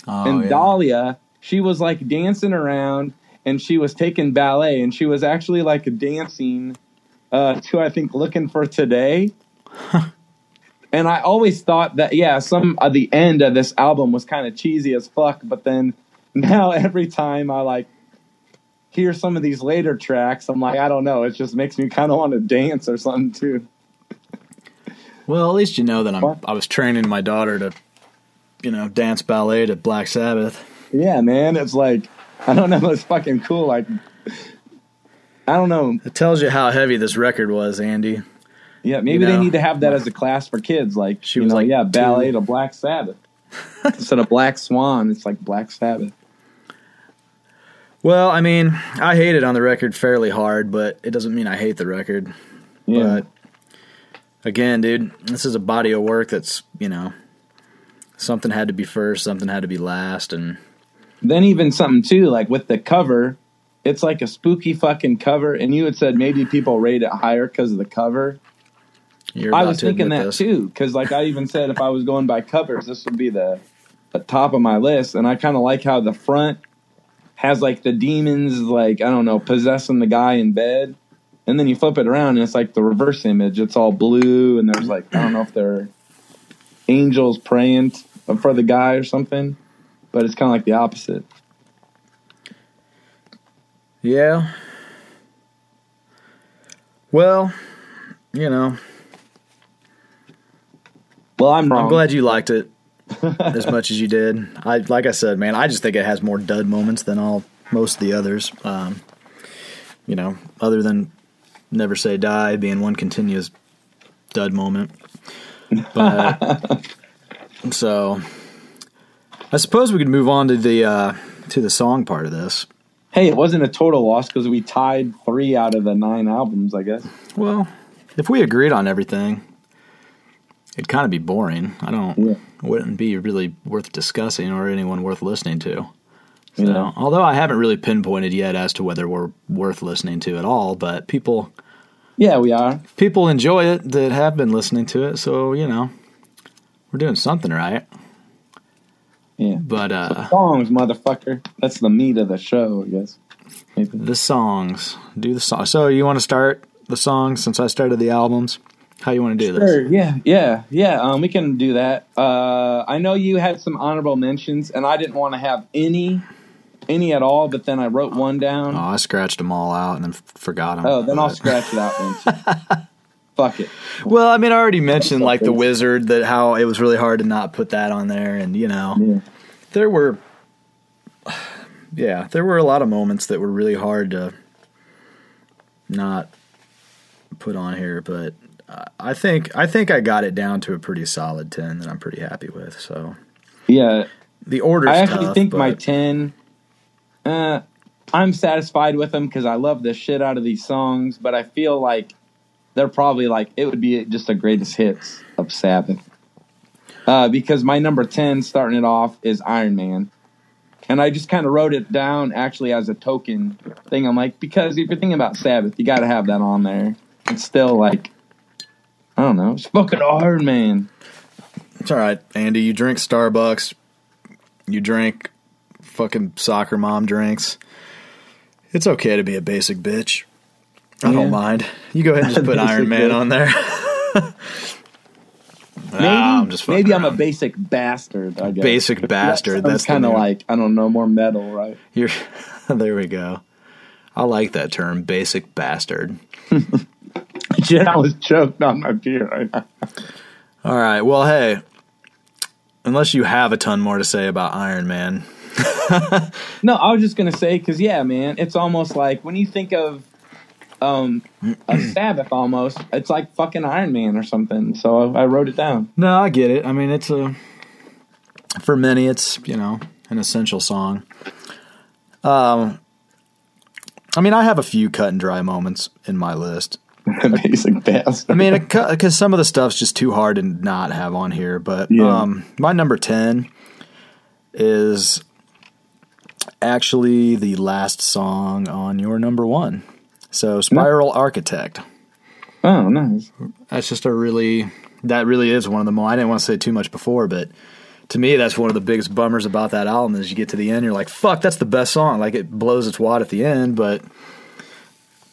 Oh, and yeah. Dahlia, she was like dancing around and she was taking ballet and she was actually like dancing uh, to I think looking for today. and I always thought that yeah, some of the end of this album was kind of cheesy as fuck, but then now every time I like hear some of these later tracks, I'm like I don't know, it just makes me kind of want to dance or something too. Well, at least you know that I'm. What? I was training my daughter to, you know, dance ballet to Black Sabbath. Yeah, man, it's like I don't know, it's fucking cool like I don't know. It tells you how heavy this record was, Andy. Yeah, maybe You know, they need to have that as a class for kids. Like She you was know, like yeah, ballet to Black Sabbath instead of Black Swan. It's like Black Sabbath. Well, I mean, I hate it on the record fairly hard, but it doesn't mean I hate the record. Yeah, But again, dude, this is a body of work that's, you know, something had to be first, something had to be last, and Then even something too, like with the cover, it's like a spooky fucking cover, and you had said maybe people rate it higher because of the cover. you're I was thinking that this. too, because like I even said, if I was going by covers, this would be the, the top of my list. And I kind of like how the front has like the demons, like I don't know, possessing the guy in bed, and then you flip it around and it's like the reverse image. It's all blue, and there's like I don't know if they're angels praying for the guy or something, but it's kind of like the opposite. Yeah. Well, you know, Well, I'm wrong. I'm glad you liked it as much as you did. I like I said, man, I just think it has more dud moments than all most of the others. Um, you know, other than Never Say Die being one continuous dud moment. But so I suppose we could move on to the uh, to the song part of this. Hey, it wasn't a total loss because we tied three out of the nine albums, I guess. Well, if we agreed on everything, it'd kind of be boring. I don't. Yeah. Wouldn't be really worth discussing or anyone worth listening to. So, Yeah. although I haven't really pinpointed yet as to whether we're worth listening to at all, but people Yeah, we are. people enjoy it that have been listening to it. So you know, we're doing something right. Yeah. But uh, songs, motherfucker. That's the meat of the show, I guess. Maybe. the songs, do the song. So you want to start the songs since I started the albums? How you want to do this? Sure. Yeah. Yeah. Yeah. Um, we can do that. Uh, I know you had some honorable mentions, and I didn't want to have any, any at all. But then I wrote one down. Oh, I scratched them all out and then f- forgot them. Oh, then I'll scratch it out. Fuck it. Well, I mean, I already mentioned like the wizard that how it was really hard to not put that on there, and you know, Yeah. there were, yeah, there were a lot of moments that were really hard to not put on here, but I think I think I got it down to a pretty solid ten that I'm pretty happy with. So Yeah. the order. I actually tough, think my 10, uh, I'm satisfied with them because I love the shit out of these songs, but I feel like they're probably like, it would be just the greatest hits of Sabbath. Uh, because my number 10, starting it off, is Iron Man. And I just kind of wrote it down actually as a token thing. I'm like, because if you're thinking about Sabbath, you got to have that on there. It's still like, I don't know, it's fucking Iron Man. It's all right, Andy. You drink Starbucks. You drink fucking soccer mom drinks. It's okay to be a basic bitch. I Yeah. don't mind. You go ahead and just put Iron Man bitch. on there. Maybe, I'm just maybe I'm a basic bastard. I guess. Basic bastard, that's the kind of like I don't know more metal, right? You're, there we go. I like that term, basic bastard. Jen, I was choked on my beer. Right now. All right. Well, hey, unless you have a ton more to say about Iron Man, No, I was just gonna say because yeah, man, it's almost like when you think of um a Sabbath, almost it's like fucking Iron Man or something. So I, I wrote it down. no, I get it. I mean, it's a for many, it's you know an essential song. Um, I mean, I have a few cut and dry moments in my list. Basic bastard. I mean, because some of the stuff's just too hard to not have on here. But Yeah. um, my number ten is actually the last song on your number one. So, Spiral Architect. oh, nice. That's just a really that really is one of the more. I didn't want to say too much before, but to me, that's one of the biggest bummers about that album. Is you get to the end, you're like, "Fuck, that's the best song!" Like it blows its wad at the end, but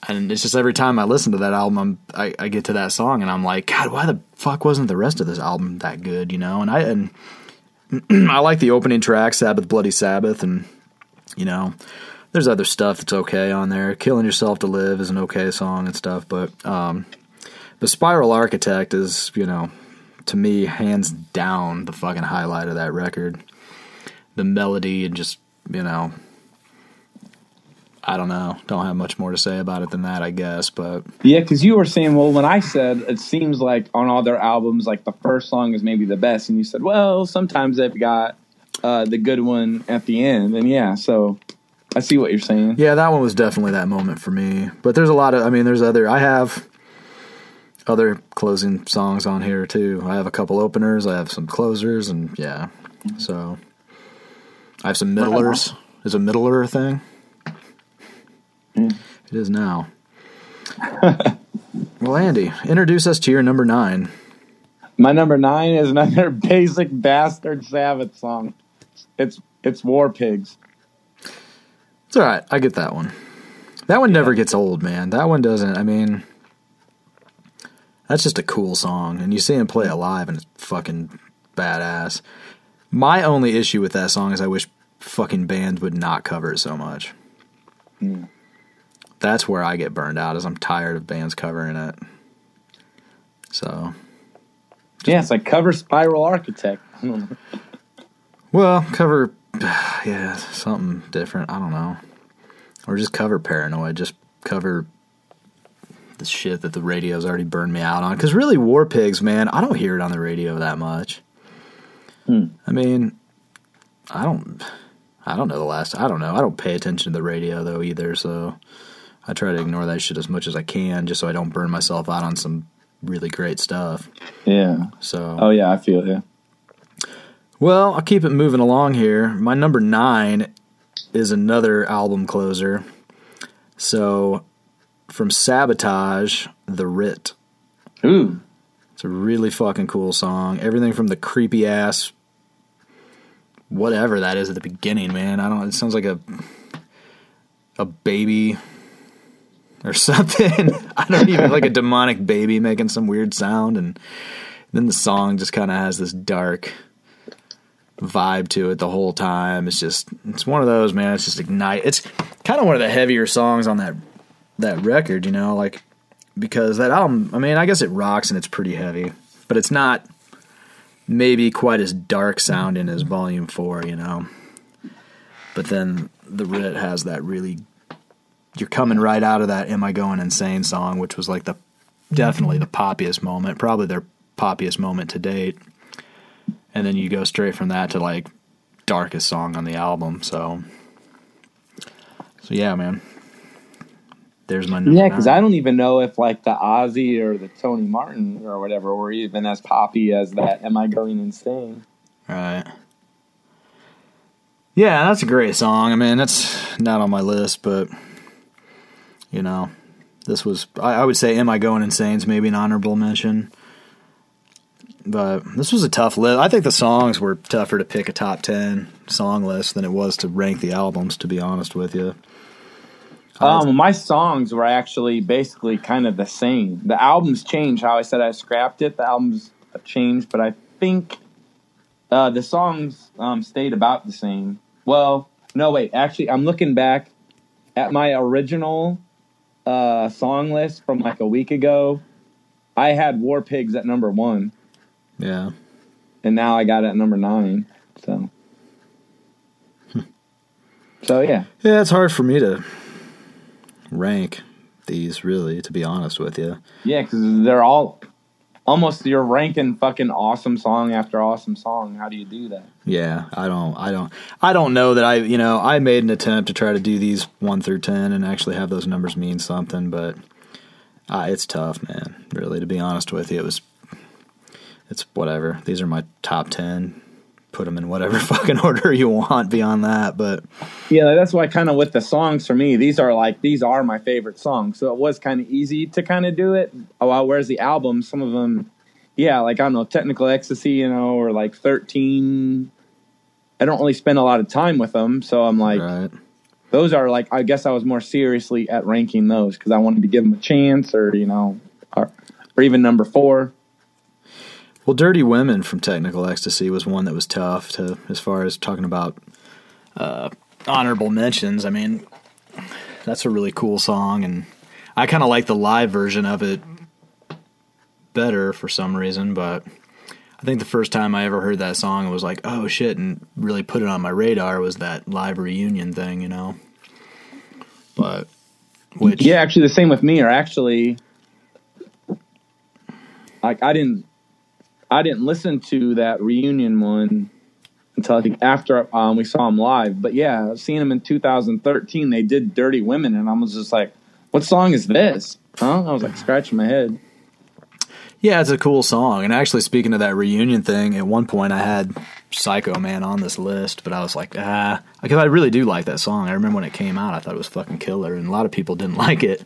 and it's just every time I listen to that album, I, I get to that song and I'm like, God, why the fuck wasn't the rest of this album that good? You know, and I and I like the opening track, Sabbath, Bloody Sabbath, and you know, there's other stuff that's okay on there. Killing Yourself to Live is an okay song and stuff, but um, the Spiral Architect is, you know, to me, hands down the fucking highlight of that record. The melody and just, you know, I don't know. Don't have much more to say about it than that, I guess. But Yeah, because you were saying, well, when I said it seems like on all their albums, like the first song is maybe the best, and you said, well, sometimes they've got uh, the good one at the end, and yeah, so I see what you're saying. yeah, that one was definitely that moment for me. But there's a lot of, I mean, there's other, I have, other closing songs on here too. I have a couple openers, I have some closers, and yeah. So I have some middlers. Is a middler a thing? Mm. It is now. well, Andy, introduce us to your number nine. My number nine is another basic bastard Sabbath song. It's it's War Pigs. It's all right. I get that one. That one never gets old, man. That one doesn't. I mean, that's just a cool song, and you see him play it live, and it's fucking badass. My only issue with that song is I wish fucking bands would not cover it so much. Mm. That's where I get burned out. Is I'm tired of bands covering it. So, Yeah, it's like cover Spiral Architect. well, cover, yeah, something different. I don't know, or just cover Paranoid. Just cover the shit that the radio's already burned me out on. Because really, War Pigs, man, I don't hear it on the radio that much. Hmm. I mean, I don't, I don't know the last. I don't know. I don't pay attention to the radio though either. So I try to ignore that shit as much as I can, just so I don't burn myself out on some really great stuff. yeah. So Oh yeah, I feel you. Well, I'll keep it moving along here. My number nine is another album closer. So, from Sabotage, The Writ. Ooh. It's a really fucking cool song. Everything from the creepy ass, whatever that is at the beginning, man. I don't. It sounds like a a baby or something. I don't even like a demonic baby making some weird sound, and then the song just kind of has this dark vibe to it the whole time. It's just it's one of those man. It's just ignite. It's kind of one of the heavier songs on that that record, you know, like because that album. I mean, I guess it rocks and it's pretty heavy, but it's not maybe quite as dark sounding as Volume Four, you know. But then the Writ has that really. You're coming right out of that "Am I Going Insane" song, which was like the definitely the poppiest moment, probably their poppiest moment to date. And then you go straight from that to like darkest song on the album. So, so yeah, man. There's my number Yeah, because. I don't even know if like the Ozzy or the Tony Martin or whatever were even as poppy as that. Am I going insane? Right. Yeah, that's a great song. I mean, that's not on my list, but you know, this was I, I would say "Am I Going Insane's maybe an honorable mention, but this was a tough list. I think the songs were tougher to pick a top ten song list than it was to rank the albums. To be honest with you, Um, my songs were actually basically kind of the same. The albums changed. How I said I scrapped it. The albums changed, but I think uh, the songs um, stayed about the same. Well, no, wait. Actually, I'm looking back at my original uh, song list from like a week ago. I had War Pigs at number one, yeah, and now I got it at number nine. So, so yeah. yeah, it's hard for me to rank these really. To be honest with you, Yeah, because they're all almost you're ranking fucking awesome song after awesome song. How do you do that? Yeah, I don't, I don't, I don't know that I, you know, I made an attempt to try to do these one through ten and actually have those numbers mean something, but uh, it's tough, man. Really, to be honest with you, it was, it's whatever. These are my top ten. Put them in whatever fucking order you want beyond that, but Yeah, that's why kind of with the songs for me, these are like these are my favorite songs. So it was kind of easy to kind of do it. Oh, well, whereas the album, some of them, yeah, like I don't know, technical ecstasy, you know, or like thirteen. I don't really spend a lot of time with them, so I'm like, right, those are like I guess I was more seriously at ranking those because I wanted to give them a chance, or you know, or, or even number four. Well, Dirty Women from Technical Ecstasy was one that was tough to as far as talking about uh, honorable mentions. I mean, that's a really cool song, and I kind of like the live version of it better for some reason. But I think the first time I ever heard that song, it was like, oh shit, and really put it on my radar was that live reunion thing, you know. But which Yeah, actually, the same with me. Or actually, like I didn't, I didn't listen to that reunion one until I think after um, we saw them live. But yeah, seeing them in 2013, they did "Dirty Women," and I was just like, "What song is this?" Huh? I was like scratching my head. Yeah, it's a cool song. And actually, speaking of that reunion thing, at one point I had Psycho Man on this list, but I was like, ah, because I really do like that song. I remember when it came out, I thought it was fucking killer, and a lot of people didn't like it.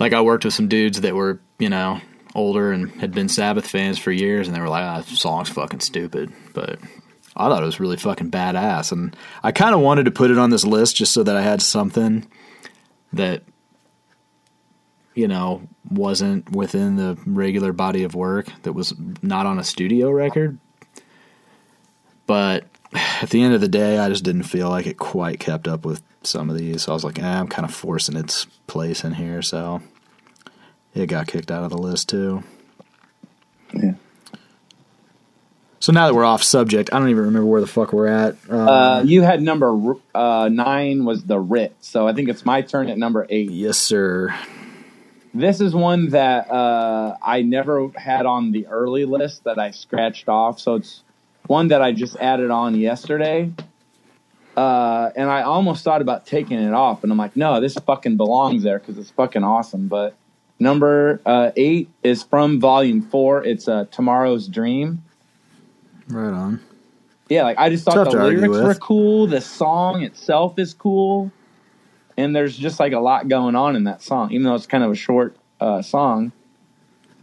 Like I worked with some dudes that were, you know, older and had been Sabbath fans for years, and they were like, ah, song's fucking stupid. But I thought it was really fucking badass, and I kind of wanted to put it on this list just so that I had something that you know, wasn't within the regular body of work that was not on a studio record. But at the end of the day, I just didn't feel like it quite kept up with some of these. So I was like, eh, I'm kind of forcing its place in here. So it got kicked out of the list too. Yeah. So now that we're off subject, I don't even remember where the fuck we're at. Uh, Uh, you had number uh, nine was the Writ, so I think it's my turn at number eight. yes, sir. This is one that uh, I never had on the early list that I scratched off. So it's one that I just added on yesterday. Uh, and I almost thought about taking it off. And I'm like, no, this fucking belongs there because it's fucking awesome. But number uh, eight is from volume four. It's uh, Tomorrow's Dream. Right on. Yeah, like I just thought the lyrics were cool. The song itself is cool, and there's just like a lot going on in that song, even though it's kind of a short uh, song.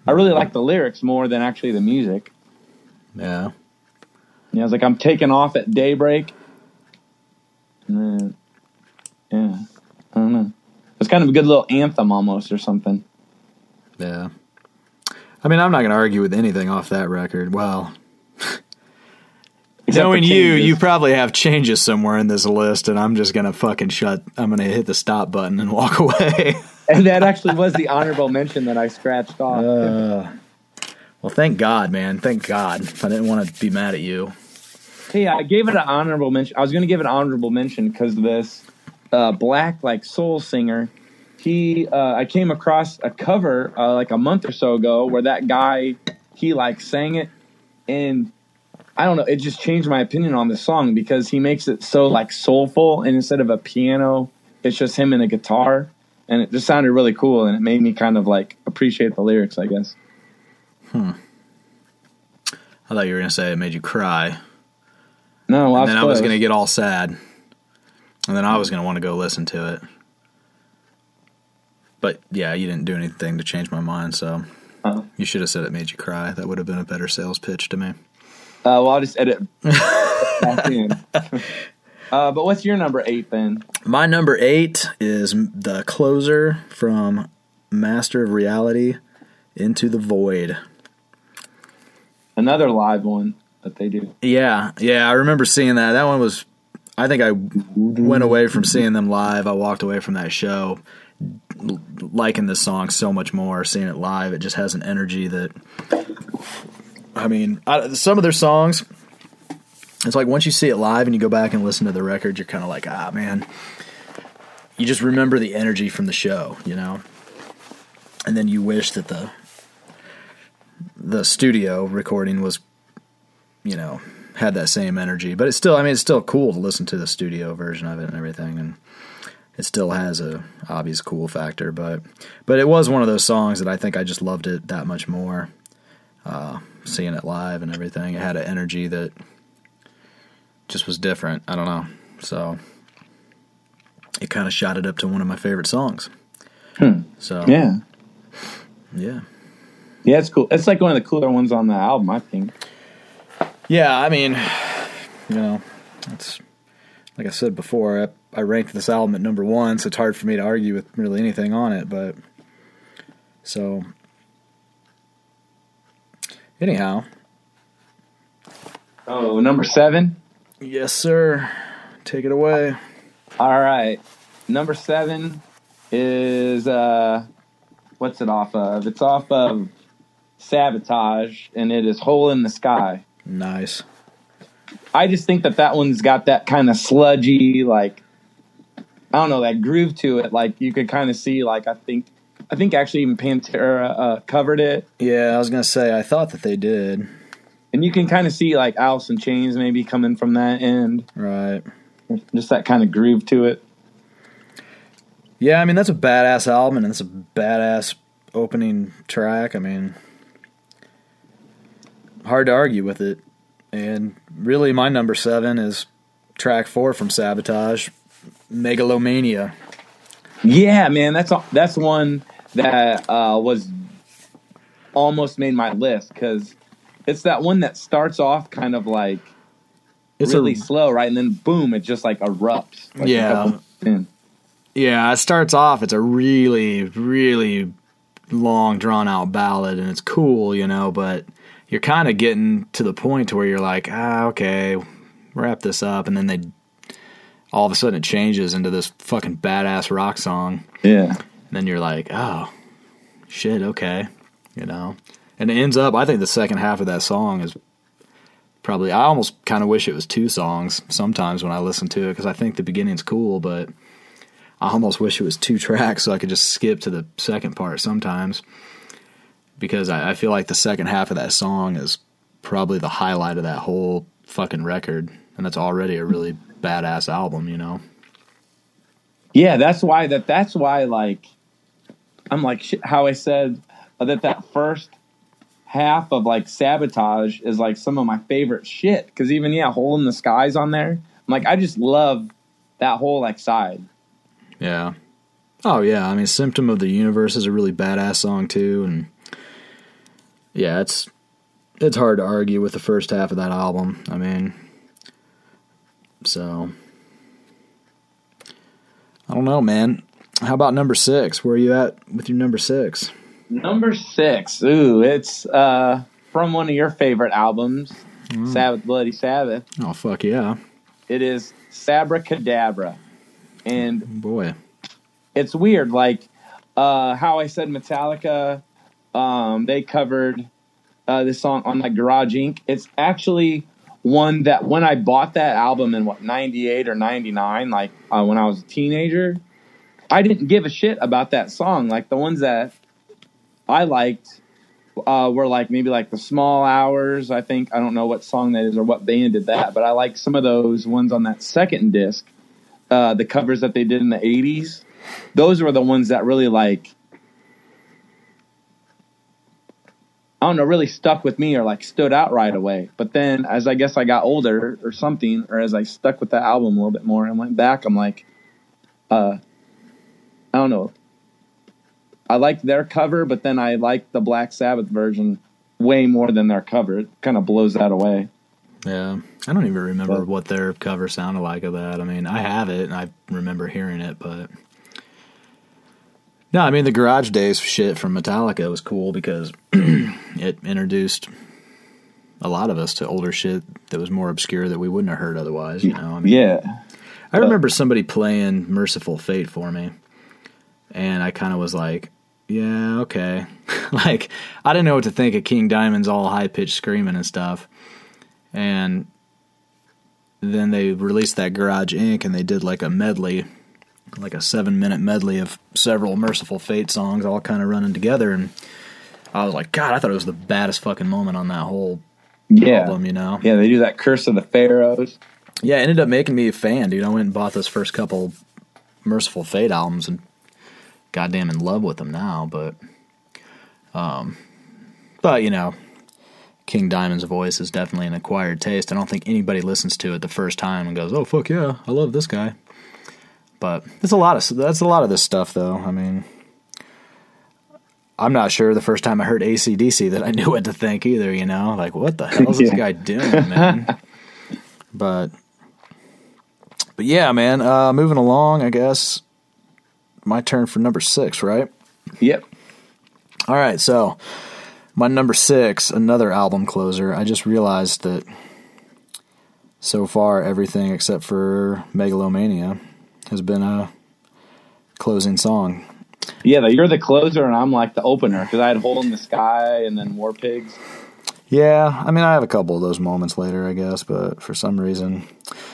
I really like the lyrics more than actually the music. Yeah. Yeah, it's like I'm taking off at daybreak. And then, yeah, I don't know. It's kind of a good little anthem almost or something. Yeah. I mean, I'm not going to argue with anything off that record. Well, Except knowing you, you probably have changes somewhere in this list, and I'm just going to fucking shut. I'm going to hit the stop button and walk away. and that actually was the honorable mention that I scratched off. Uh, well, thank God, man. Thank God. I didn't want to be mad at you. Hey, I gave it an honorable mention. I was going to give it an honorable mention because of this uh, black like soul singer. He, uh, I came across a cover uh, like a month or so ago where that guy he like sang it, and I don't know. It just changed my opinion on the song because he makes it so like soulful, and instead of a piano, it's just him and a guitar, and it just sounded really cool, and it made me kind of like appreciate the lyrics. I guess. Hmm. I thought you were going to say it made you cry. No, well, and then I was going to get all sad. And then I was going to want to go listen to it. But yeah, you didn't do anything to change my mind, so Uh-huh. you should have said it made you cry. That would have been a better sales pitch to me. Uh, well, I'll just edit back in. Uh, but what's your number eight then? My number eight is the closer from Master of Reality into the Void. Another live one that they do. Yeah, yeah, I remember seeing that. That one was, I think I went away from seeing them live. I walked away from that show liking this song so much more. Seeing it live, it just has an energy that, I mean, I, some of their songs, it's like once you see it live and you go back and listen to the record, you're kind of like, ah, man, you just remember the energy from the show, you know? And then you wish that the the studio recording was you know, had that same energy. But it's still, I mean, it's still cool to listen to the studio version of it and everything, and it still has a obvious cool factor. But but it was one of those songs that I think I just loved it that much more. Uh, seeing it live and everything, it had an energy that just was different. I don't know, so it kind of shot it up to one of my favorite songs. So Yeah. yeah. Yeah, it's cool. It's like one of the cooler ones on the album, I think. Yeah, I mean, you know, it's like I said before. I, I ranked this album at number one, so it's hard for me to argue with really anything on it. But so, anyhow, Oh, number seven. yes, sir. Take it away. All right. Number seven is uh what's it off of? It's off of Sabotage and it is Hole in the Sky. Nice. I just think that that one's got that kind of sludgy like I don't know, that groove to it. Like you could kind of see like I think I think actually even Pantera uh, covered it Yeah, I was gonna say I thought that they did. and you can kind of see like Alice in Chains maybe coming from that end. Right. Just that kind of groove to it. Yeah, I mean that's a badass album and it's a badass opening track. I mean, hard to argue with it. And really, my number seven is track four from Sabotage, Megalomania. Yeah, man, that's that's one that uh, was almost made my list because it's that one that starts off kind of like It's really a slow, right, and then boom, it just like erupts. Like Yeah. couple minutes in. yeah. It starts off. It's a really, really long, drawn out ballad, and it's cool, you know. But you're kind of getting to the point where you're like, ah, okay, wrap this up, and then they all of a sudden it changes into this fucking badass rock song. Yeah, And then you're like, oh, shit, okay, you know. And it ends up, I think the second half of that song is probably, I almost kind of wish it was two songs sometimes when I listen to it because I think the beginning's cool, but I almost wish it was two tracks so I could just skip to the second part sometimes because I, I feel like the second half of that song is probably the highlight of that whole fucking record. And that's already a really badass album, you know? yeah. That's why that. That's why like I'm like how I said that that first half of like sabotage is like some of my favorite shit because even yeah, hole in the skies on there. I'm like I just love that whole like side. Yeah. Oh yeah, I mean Symptom of the Universe is a really badass song too and yeah, it's it's hard to argue with the first half of that album. I mean so I don't know, man. How about number 6? Where are you at with your number 6? Number six. Ooh, it's uh from one of your favorite albums, Sabbath Bloody Sabbath. Oh fuck yeah. It is Sabbra Cadabra. And Boy. it's weird, like uh how I said Metallica, um, they covered uh this song on like Garage Inc. It's actually one that when I bought that album in what ninety eight or ninety nine, like uh, when I was a teenager, I didn't give a shit about that song. Like the ones that I liked uh, were like maybe like the Small Hours. I think I don't know what song that is or what band did that, but I like some of those ones on that second disc. Uh, the covers that they did in the '80s, those were the ones that really like. I don't know, really stuck with me or like stood out right away. But then as I guess I got older or something, or as I stuck with that album a little bit more and went back, I'm like, uh, I don't know. I liked their cover, but then I liked the Black Sabbath version way more than their cover. It kind of blows that away. Yeah. I don't even remember But- what their cover sounded like of that. I mean, I have it and I remember hearing it, but no, I mean the Garage Days shit from Metallica was cool because it introduced a lot of us to older shit that was more obscure that we wouldn't have heard otherwise. You know, I mean, Yeah. I remember somebody playing Mercyful Fate for me, and I kind of was like, yeah, okay. like, I didn't know what to think of King Diamond's all high pitched screaming and stuff. And then they released that Garage Inc., and they did like a medley, like a seven minute medley of several Mercyful Fate songs all kind of running together. And I was like, God, I thought it was the baddest fucking moment on that whole Yeah. album, you know? Yeah, they do that Curse of the Pharaohs. Yeah, it ended up making me a fan, dude. I went and bought those first couple Mercyful Fate albums and goddamn in love with them now, but um but you know, King Diamond's voice is definitely an acquired taste. I don't think anybody listens to it the first time and goes, "Oh fuck yeah, I love this guy." But it's a lot of that's a lot of this stuff though. I mean, I'm not sure the first time I heard ACDC that I knew what to think either, you know? Like, what the hell is this guy doing, man? but but yeah, man. Uh, moving along, I guess. My turn for number six, right? Yep. All right, so my number six, another album closer. I just realized that so far everything except for Megalomania has been a closing song. Yeah, you're the closer and I'm like the opener because I had Hole in the Sky and then War Pigs. Yeah, I mean, I have a couple of those moments later, I guess, but for some reason.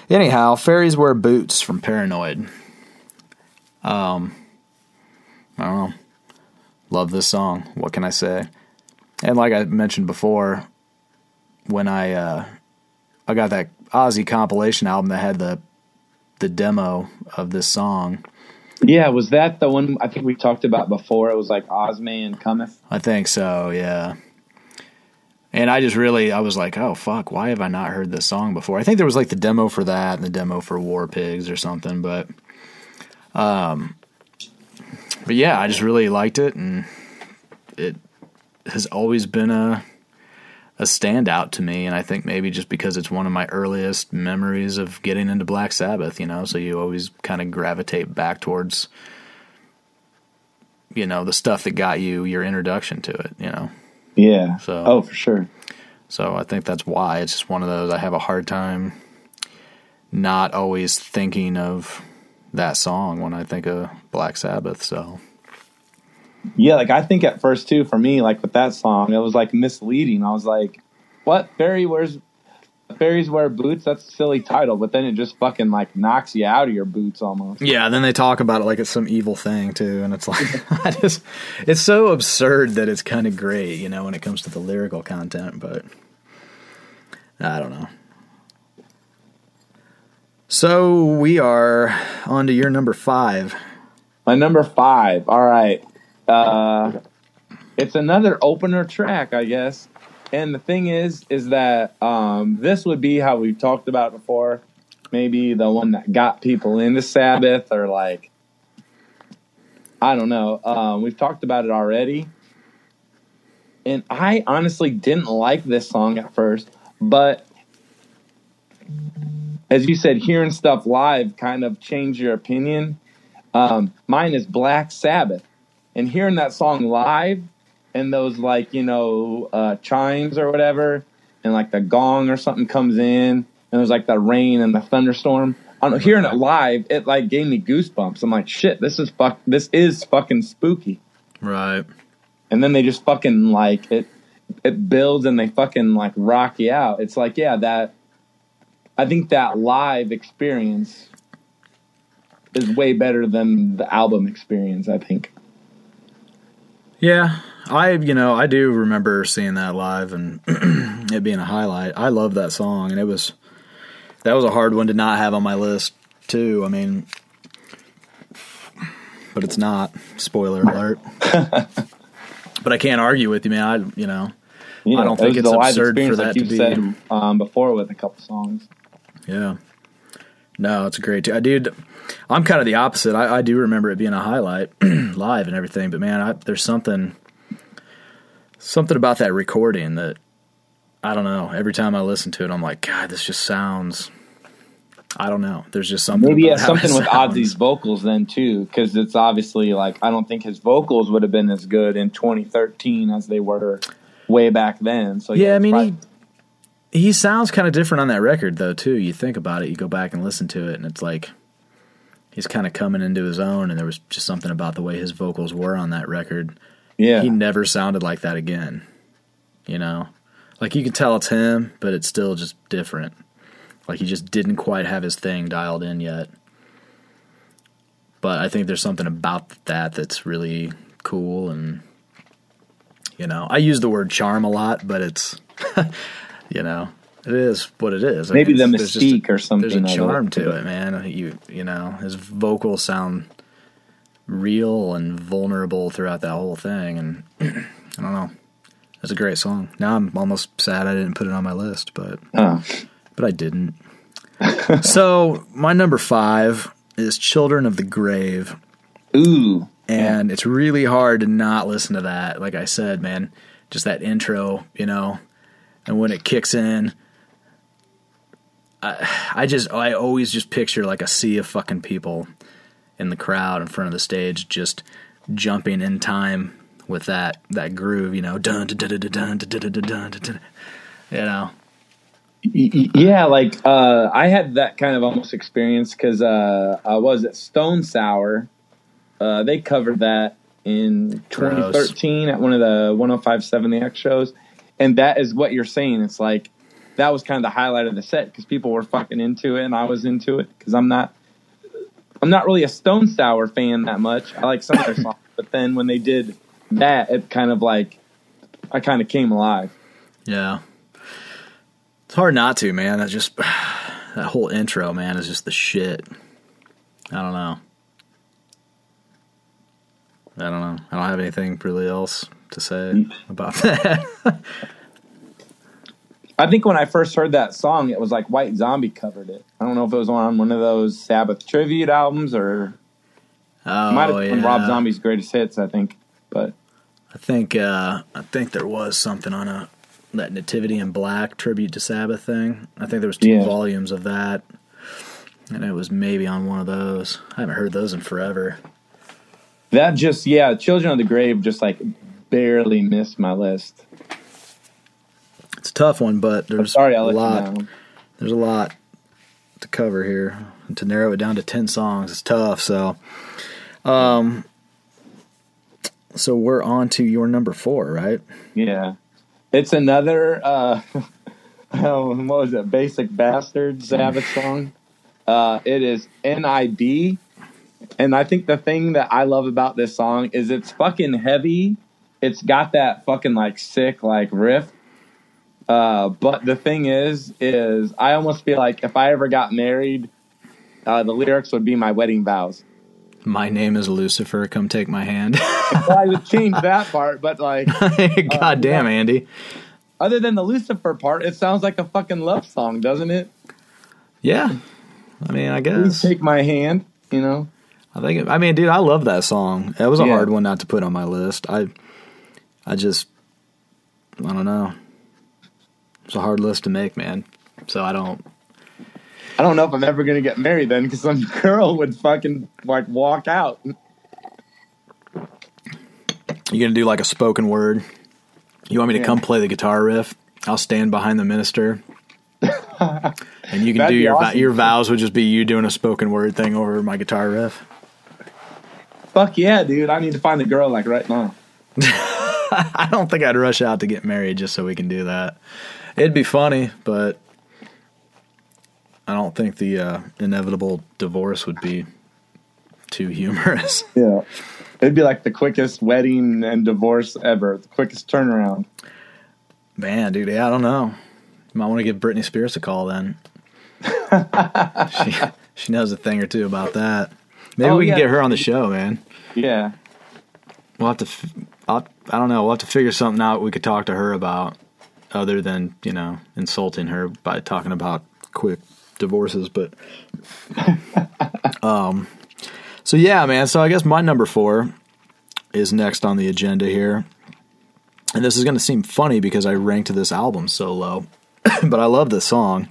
Anyhow, Fairies Wear Boots from Paranoid. Um, I don't know. Love this song. What can I say? And like I mentioned before, when I uh, I got that Ozzy compilation album that had the the demo of this song, Yeah, was that the one I think we talked about before? It was like Ozzman Cometh. I think so, yeah. And I just really, I was like, oh fuck, why have I not heard this song before? I think there was like the demo for that and the demo for War Pigs or something, but, um, but yeah, I just really liked it, and it has always been a a standout to me. And I think maybe just because it's one of my earliest memories of getting into Black Sabbath, you know, so you always kind of gravitate back towards, you know, the stuff that got you your introduction to it, you know. Yeah. So- oh, for sure. So I think that's why it's just one of those I have a hard time not always thinking of that song when I think of Black Sabbath. So Yeah, like I think at first too, for me, like with that song, it was like misleading. I was like, "What? Fairy wears fairies wear boots? That's a silly title." But then it just fucking like knocks you out of your boots almost. yeah, then they talk about it like it's some evil thing too, and it's like I just it's so absurd that it's kind of great, you know, when it comes to the lyrical content. But I don't know. So we are on to your number five. My number five. All right. Uh, it's another opener track, I guess. And the thing is, is that um, this would be how we've talked about before. Maybe the one that got people into Sabbath, or like, I don't know. Um, we've talked about it already. And I honestly didn't like this song at first, but as you said, hearing stuff live kind of changed your opinion. Um, mine is Black Sabbath, and hearing that song live and those like you know uh, chimes or whatever, and like the gong or something comes in, and there's like the rain and the thunderstorm. I know, hearing it live, it like gave me goosebumps. I'm like, shit, this is fuck, this is fucking spooky. Right. And then they just fucking like it, it builds and they fucking like rock you out. It's like, yeah, that. I think that live experience is way better than the album experience. I think. Yeah, I you know I do remember seeing that live and it being a highlight. I love that song, and it was that was a hard one to not have on my list too. I mean, but it's not. Spoiler alert. but I can't argue with you, man. I you know Yeah, I don't think it's absurd for that like to be- said um, before with a couple songs. yeah. No, it's great. I dude, I'm kind of the opposite. I, I do remember it being a highlight live and everything, but man, I, there's something something about that recording that I don't know. Every time I listen to it, I'm like, God, this just sounds. I don't know. There's just something. Maybe it about has how it something with. Ozzy's vocals then too, because it's obviously like I don't think his vocals would have been as good in 2013 as they were way back then. So Yeah, I mean, probably- he he sounds kind of different on that record though too. You think about it, you go back and listen to it, and it's like he's kind of coming into his own. And there was just something about the way his vocals were on that record. yeah, He never sounded like that again. You know, like you can tell it's him, but it's still just different. Like he just didn't quite have his thing dialed in yet. But I think there's something about that that's really cool and you know, I use the word charm a lot, but it's you know, it is what it is. I maybe mean, the just a- mystique or something. there's a charm to it, man. You you know, his vocals sound real and vulnerable throughout that whole thing, and I don't know. It's a great song. Now I'm almost sad I didn't put it on my list, but Oh. but I didn't. so my number five is "Children of the Grave." Ooh, and it's really hard to not listen to that. Like I said, man, just that intro, you know, and when it kicks in, I, I just, I always just picture like a sea of fucking people in the crowd in front of the stage, just jumping in time with that that groove, you know, dun dun dun dun dun dun dun dun you know. Yeah, like uh, I had that kind of almost experience because uh, I was at Stone Sour. Uh, they covered that in Gross. 2013 at one of the 1057 The X shows, and that is what you're saying. It's like that was kind of the highlight of the set because people were fucking into it, and I was into it because I'm not. I'm not really a Stone Sour fan that much. I like some of their songs, but then when they did that, it kind of like I kind of came alive. Yeah. It's hard not to, man. That just that whole intro, man, is just the shit. I don't know. I don't know. I don't have anything really else to say about that. I think when I first heard that song, it was like White Zombie covered it. I don't know if it was on one of those Sabbath tribute albums or Oh, might have been yeah. Rob Zombie's greatest hits. I think, but I think uh, I think there was something on a that Nativity in Black tribute to Sabbath thing. I think there was two Yeah. volumes of that, and it was maybe on one of those. I haven't heard those in forever. that just yeah, Children of the Grave just like barely missed my list. It's a tough one, but I'm there's sorry, a lot. you down. There's a lot to cover here. And to narrow it down to ten songs is tough. So, um, so we're on to your number four, right? Yeah, it's another. uh oh, What was it? Basic Bastard Sabbath song. Uh, it is NIB, and I think the thing that I love about this song is it's fucking heavy. It's got that fucking like sick like riff. Uh, but the thing is, is I almost feel like if I ever got married, uh, the lyrics would be my wedding vows. My name is Lucifer. Come take my hand. Well, I would change that part, but like God damn, Andy. other than the Lucifer part, it sounds like a fucking love song, doesn't it? Yeah. I mean, I Please guess. take my hand. You know. I think. It, I mean, dude, I love that song. It was a Yeah. hard one not to put on my list. I, I just, I don't know. It's a hard list to make, man. So I don't. I don't know if I'm ever gonna get married then, because some girl would fucking like walk out. You gonna do like a spoken word? You want me to Yeah. come play the guitar riff? I'll stand behind the minister. and you can do your awesome. your vows would just be you doing a spoken word thing over my guitar riff. Fuck yeah, dude! I need to find a girl like right now. I don't think I'd rush out to get married just so we can do that. It'd be funny, but I don't think the uh, inevitable divorce would be too humorous. Yeah, it'd be like the quickest wedding and divorce ever. The quickest turnaround. Man, dude, yeah, I don't know. You might want to give Britney Spears a call then. she she knows a thing or two about that. Maybe Oh, we can yeah. get her on the show, man. Yeah, We'll have to. f- I don't know. We'll have to figure something out we could talk to her about, other than you know insulting her by talking about quick divorces. But, um, so yeah, man. So I guess my number four is next on the agenda here, and this is going to seem funny because I ranked this album so low, but I love this song.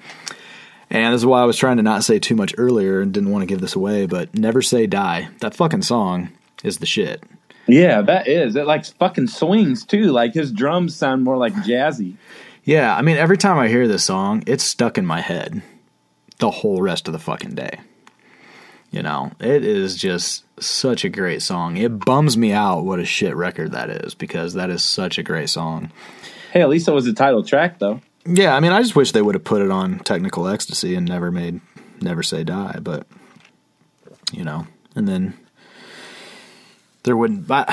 And this is why I was trying to not say too much earlier and didn't want to give this away, but Never Say Die. That fucking song is the shit. Yeah, that is. It like fucking swings too. Like his drums sound more like jazzy. Yeah, I mean, every time I hear this song, it's stuck in my head the whole rest of the fucking day. You know, it is just such a great song. It bums me out what a shit record that is because that is such a great song. Hey, at least it was the title track though. Yeah, I mean, I just wish they would have put it on Technical Ecstasy and never made Never Say Die, but you know, and then there wouldn't. But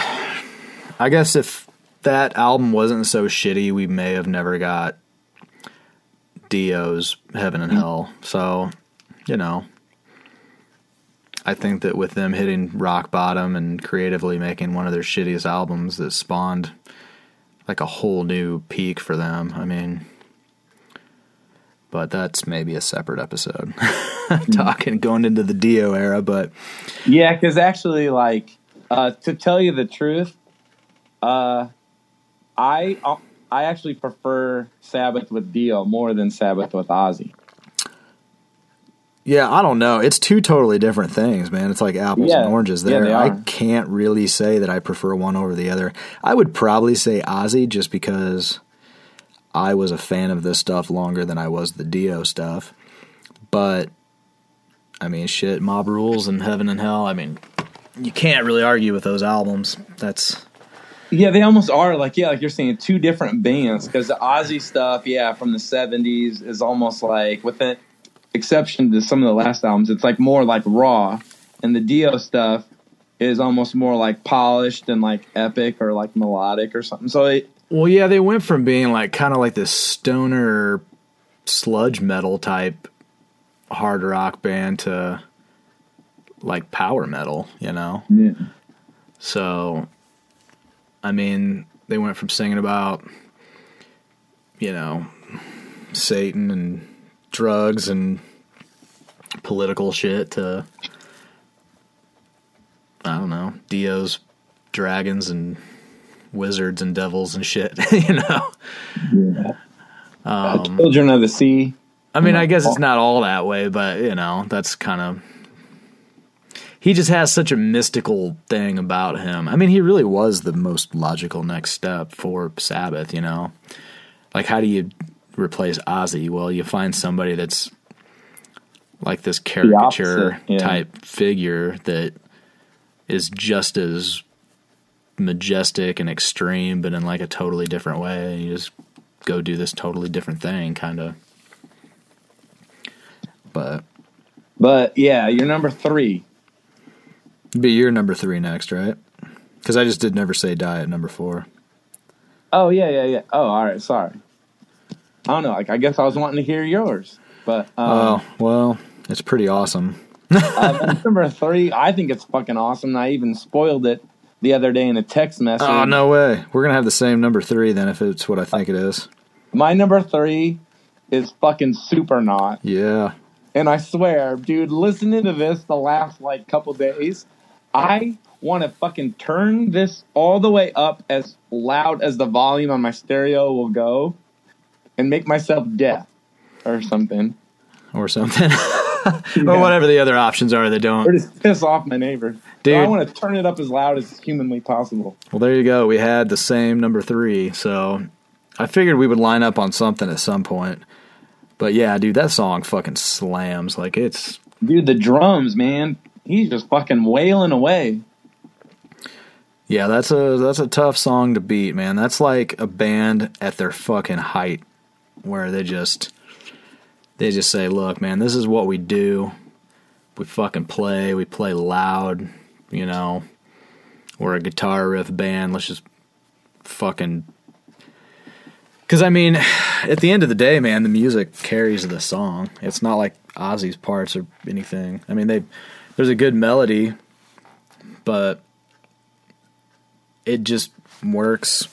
I guess if that album wasn't so shitty, we may have never got Dio's Heaven and mm. Hell. So, you know, I think that with them hitting rock bottom and creatively making one of their shittiest albums that spawned like a whole new peak for them. I mean, but that's maybe a separate episode. Mm. Talking going into the Dio era, but Yeah, because actually, like, uh, to tell you the truth, uh, I uh, I actually prefer Sabbath with Dio more than Sabbath with Ozzy. yeah, I don't know. It's two totally different things, man. It's like apples Yeah, and oranges there. they I can't really say that I prefer one over the other. I would probably say Ozzy just because I was a fan of this stuff longer than I was the Dio stuff. But I mean, shit, Mob Rules and Heaven and Hell. I mean, you can't really argue with those albums. That's Yeah, they almost are like yeah, like you're saying, two different bands. Because the Ozzy stuff, yeah, from the '70s is almost like, with an exception to some of the last albums, it's like more like raw, and the Dio stuff is almost more like polished and like epic or like melodic or something. So it, Well, yeah, they went from being like kind of like this stoner sludge metal type hard rock band to like power metal, you know? yeah. So, I mean, they went from singing about, you know, Satan and drugs and political shit to I don't know, Dio's dragons and wizards and devils and shit, you know. Yeah. Um, Children of the Sea. I mean, I guess it's not all that way, but you know, that's kind of. He just has such a mystical thing about him. I mean, he really was the most logical next step for Sabbath, you know? Like, how do you replace Ozzy? Well, you find somebody that's like this caricature opposite, yeah. type figure that is just as majestic and extreme, but in like a totally different way. You just go do this totally different thing, kind of. But But yeah, you're number three. Be your number three next, right? Because I just did never say die at number four. Oh yeah, yeah, yeah. Oh, all right. Sorry. I don't know. Like, I guess I was wanting to hear yours, but um, Oh well, it's pretty awesome. uh, number three, I think it's fucking awesome. I even spoiled it the other day in a text message. Oh no way! We're gonna have the same number three then if it's what I think it is. My number three is fucking Supernaut. Yeah. And I swear, dude, listening to this the last like couple days, I want to fucking turn this all the way up as loud as the volume on my stereo will go and make myself deaf or something. Or something. or whatever the other options are that don't. Or just piss off my neighbor. Dude. So I want to turn it up as loud as humanly possible. Well, there you go. We had the same number three, so I figured we would line up on something at some point. But yeah, dude, that song fucking slams. Like it's Dude, the drums, man. He's just fucking wailing away. yeah, that's a that's a tough song to beat, man. That's like a band at their fucking height where they just they just say, "Look, man, this is what we do. We fucking play, we play loud, you know. We're a guitar riff band. Let's just fucking Cuz I mean, at the end of the day, man, the music carries the song. It's not like Ozzy's parts or anything. I mean, they there's a good melody, but it just works.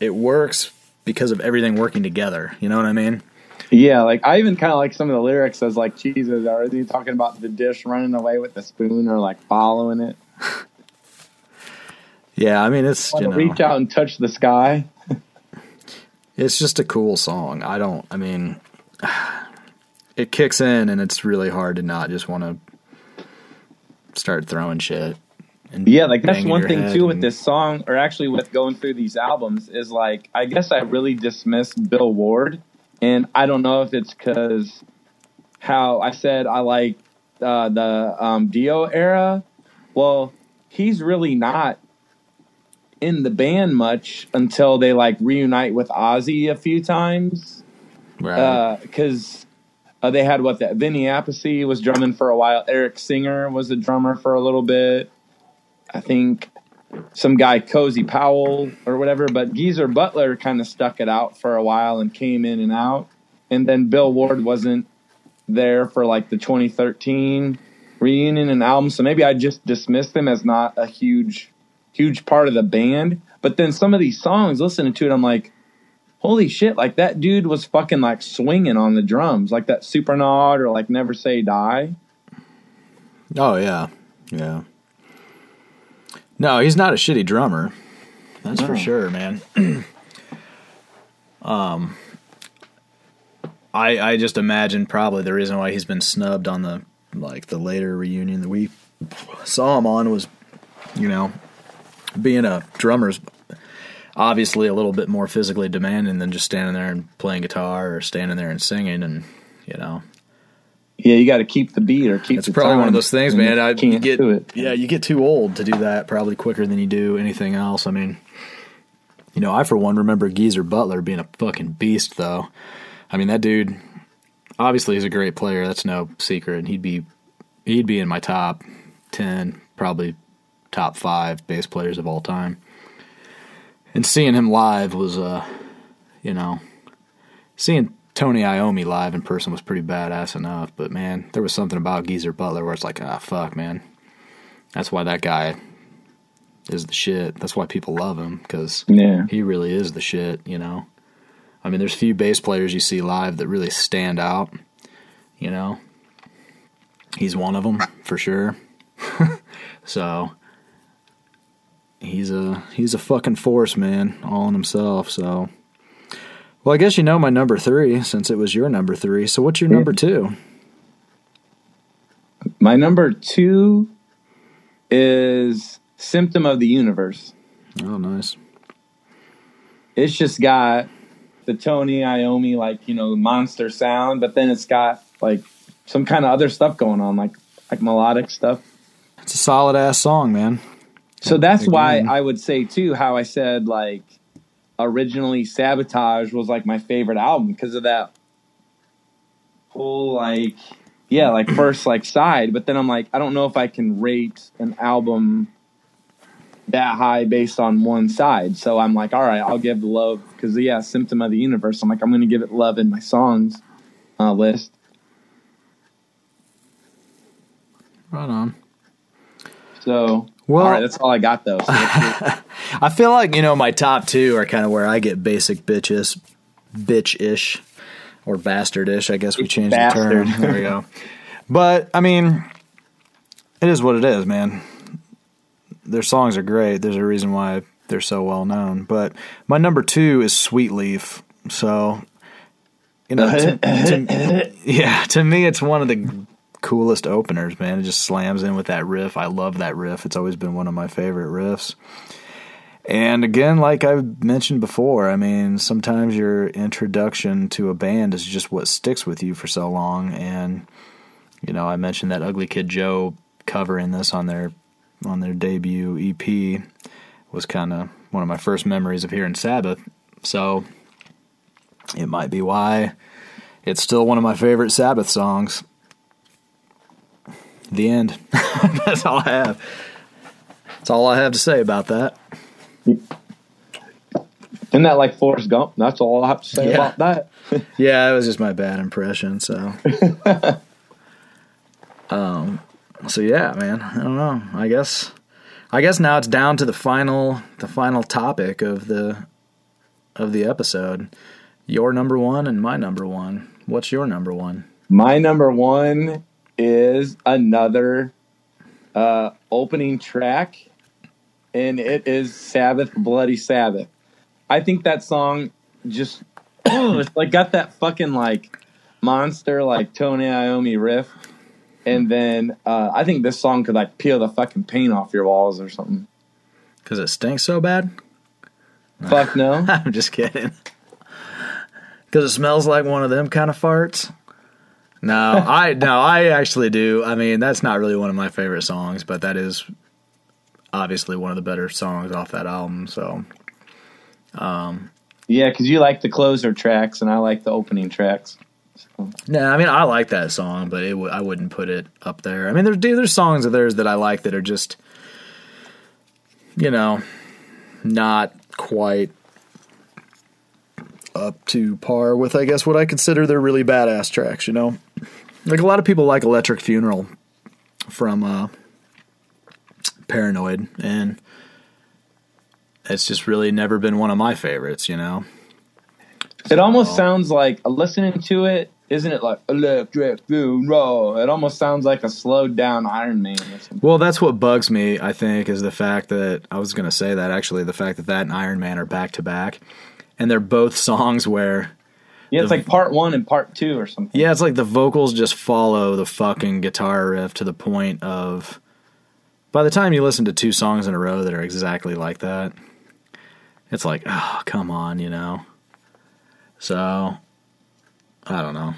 It works because of everything working together. You know what I mean? Yeah, like I even kind of like some of the lyrics as like Jesus. Are they talking about the dish running away with the spoon or like following it? Yeah, I mean it's you know reach out and touch the sky. it's just a cool song. I don't. I mean, it kicks in and it's really hard to not just want to start throwing shit. And Yeah, like that's one thing too with this song, or actually with going through these albums, is like I guess I really dismissed Bill Ward, and I don't know if it's because how I said I like uh, the um, Dio era. Well, he's really not in the band much until they like reunite with Ozzy a few times Right. because uh, they had what that Vinny Appice was drumming for a while. Eric Singer was the drummer for a little bit. I think some guy Cozy Powell or whatever, but Geezer Butler kind of stuck it out for a while and came in and out. And then Bill Ward wasn't there for like the 2013 reunion and album, so maybe I just dismissed them as not a huge, huge part of the band. But then some of these songs, listening to it, I'm like, holy shit, like that dude was fucking like swinging on the drums, like that Supernaut or like Never Say Die. oh yeah, yeah. No, he's not a shitty drummer. That's for sure, man. um, I I just imagine probably the reason why he's been snubbed on the like the later reunion that we saw him on was, you know, being a drummer's obviously a little bit more physically demanding than just standing there and playing guitar or standing there and singing and you know Yeah, you got to keep the beat or keep. it's probably one of those things, man. I can't get do it. yeah, you get too old to do that probably quicker than you do anything else. I mean, you know, I for one remember Geezer Butler being a fucking beast, though. I mean, that dude obviously he's a great player. That's no secret. And he'd be he'd be in my top ten, probably top five bass players of all time. And seeing him live was, uh, you know, seeing Tony Iommi live in person was pretty badass enough. But man, there was something about Geezer Butler where it's like, ah, fuck, man. That's why that guy is the shit. That's why people love him because Yeah, he really is the shit, you know. I mean, there's few bass players you see live that really stand out. You know, he's one of them for sure. so he's a he's a fucking force, man, all in himself. So, well, I guess you know my number three since it was your number three. So, what's your number two? My number two is Symptom of the Universe. Oh, nice. It's just got the Tony Iommi, like, you know, monster sound, but then it's got like some kind of other stuff going on, like like melodic stuff. It's a solid ass song, man. So that's why I would say too how I said like originally Sabotage was like my favorite album because of that whole like yeah like first like side. But then I'm like I don't know if I can rate an album that high based on one side. So I'm like all right I'll give the love because yeah Symptom of the Universe. I'm like I'm gonna give it love in my songs uh, list. Right on. so Well- all right that's all I got though so I feel like you know my top two are kind of where I get basic bitches, bitch ish, or bastard ish. I guess we changed Bastard. the term. There we go. But I mean, it is what it is, man. Their songs are great. There's a reason why they're so well known. But my number two is Sweet Leaf. So, you know, to, to- yeah, to me, it's one of the coolest openers, man. It just slams in with that riff. I love that riff. It's always been one of my favorite riffs. And again, like I mentioned before, I mean, sometimes your introduction to a band is just what sticks with you for so long. And you know, I mentioned that Ugly Kid Joe covering this on their on their debut EP was kind of one of my first memories of hearing Sabbath. So it might be why it's still one of my favorite Sabbath songs. The end. That's all I have. That's all I have to say about that. isn't that like Forrest Gump that's all I have to say Yeah. about that Yeah, it was just my bad impression. So, um, so yeah, man. I don't know. I guess, I guess now it's down to the final, the final topic of the, of the episode. Your number one and my number one. What's your number one? My number one is another uh, opening track, and it is Sabbath Bloody Sabbath. I think that song just it's like got that fucking like monster like Tony Iommi riff, and then uh, I think this song could like peel the fucking paint off your walls or something. Because it stinks so bad. Fuck no. I'm just kidding. Because it smells like one of them kind of farts. No, I no, I actually do. I mean, that's not really one of my favorite songs, but that is obviously one of the better songs off that album. So um, yeah, because you like the closer tracks and I like the opening tracks. So, no, I mean I like that song, but it w- I wouldn't put it up there. I mean, there's there's songs of theirs that I like that are just, you know, not quite up to par with I guess what I consider their really badass tracks. You know, like a lot of people like Electric Funeral from uh, Paranoid, and it's just really never been one of my favorites. You know. It almost sounds like listening to it. Isn't it like electric funeral? It almost sounds like a slowed down Iron Man. Well, that's what bugs me. I think is the fact that I was going to say that actually the fact that that and Iron Man are back to back, and they're both songs where Yeah, it's like part one and part two or something. yeah, it's like the vocals just follow the fucking guitar riff to the point of by the time you listen to two songs in a row that are exactly like that, it's like oh come on, you know. So I don't know.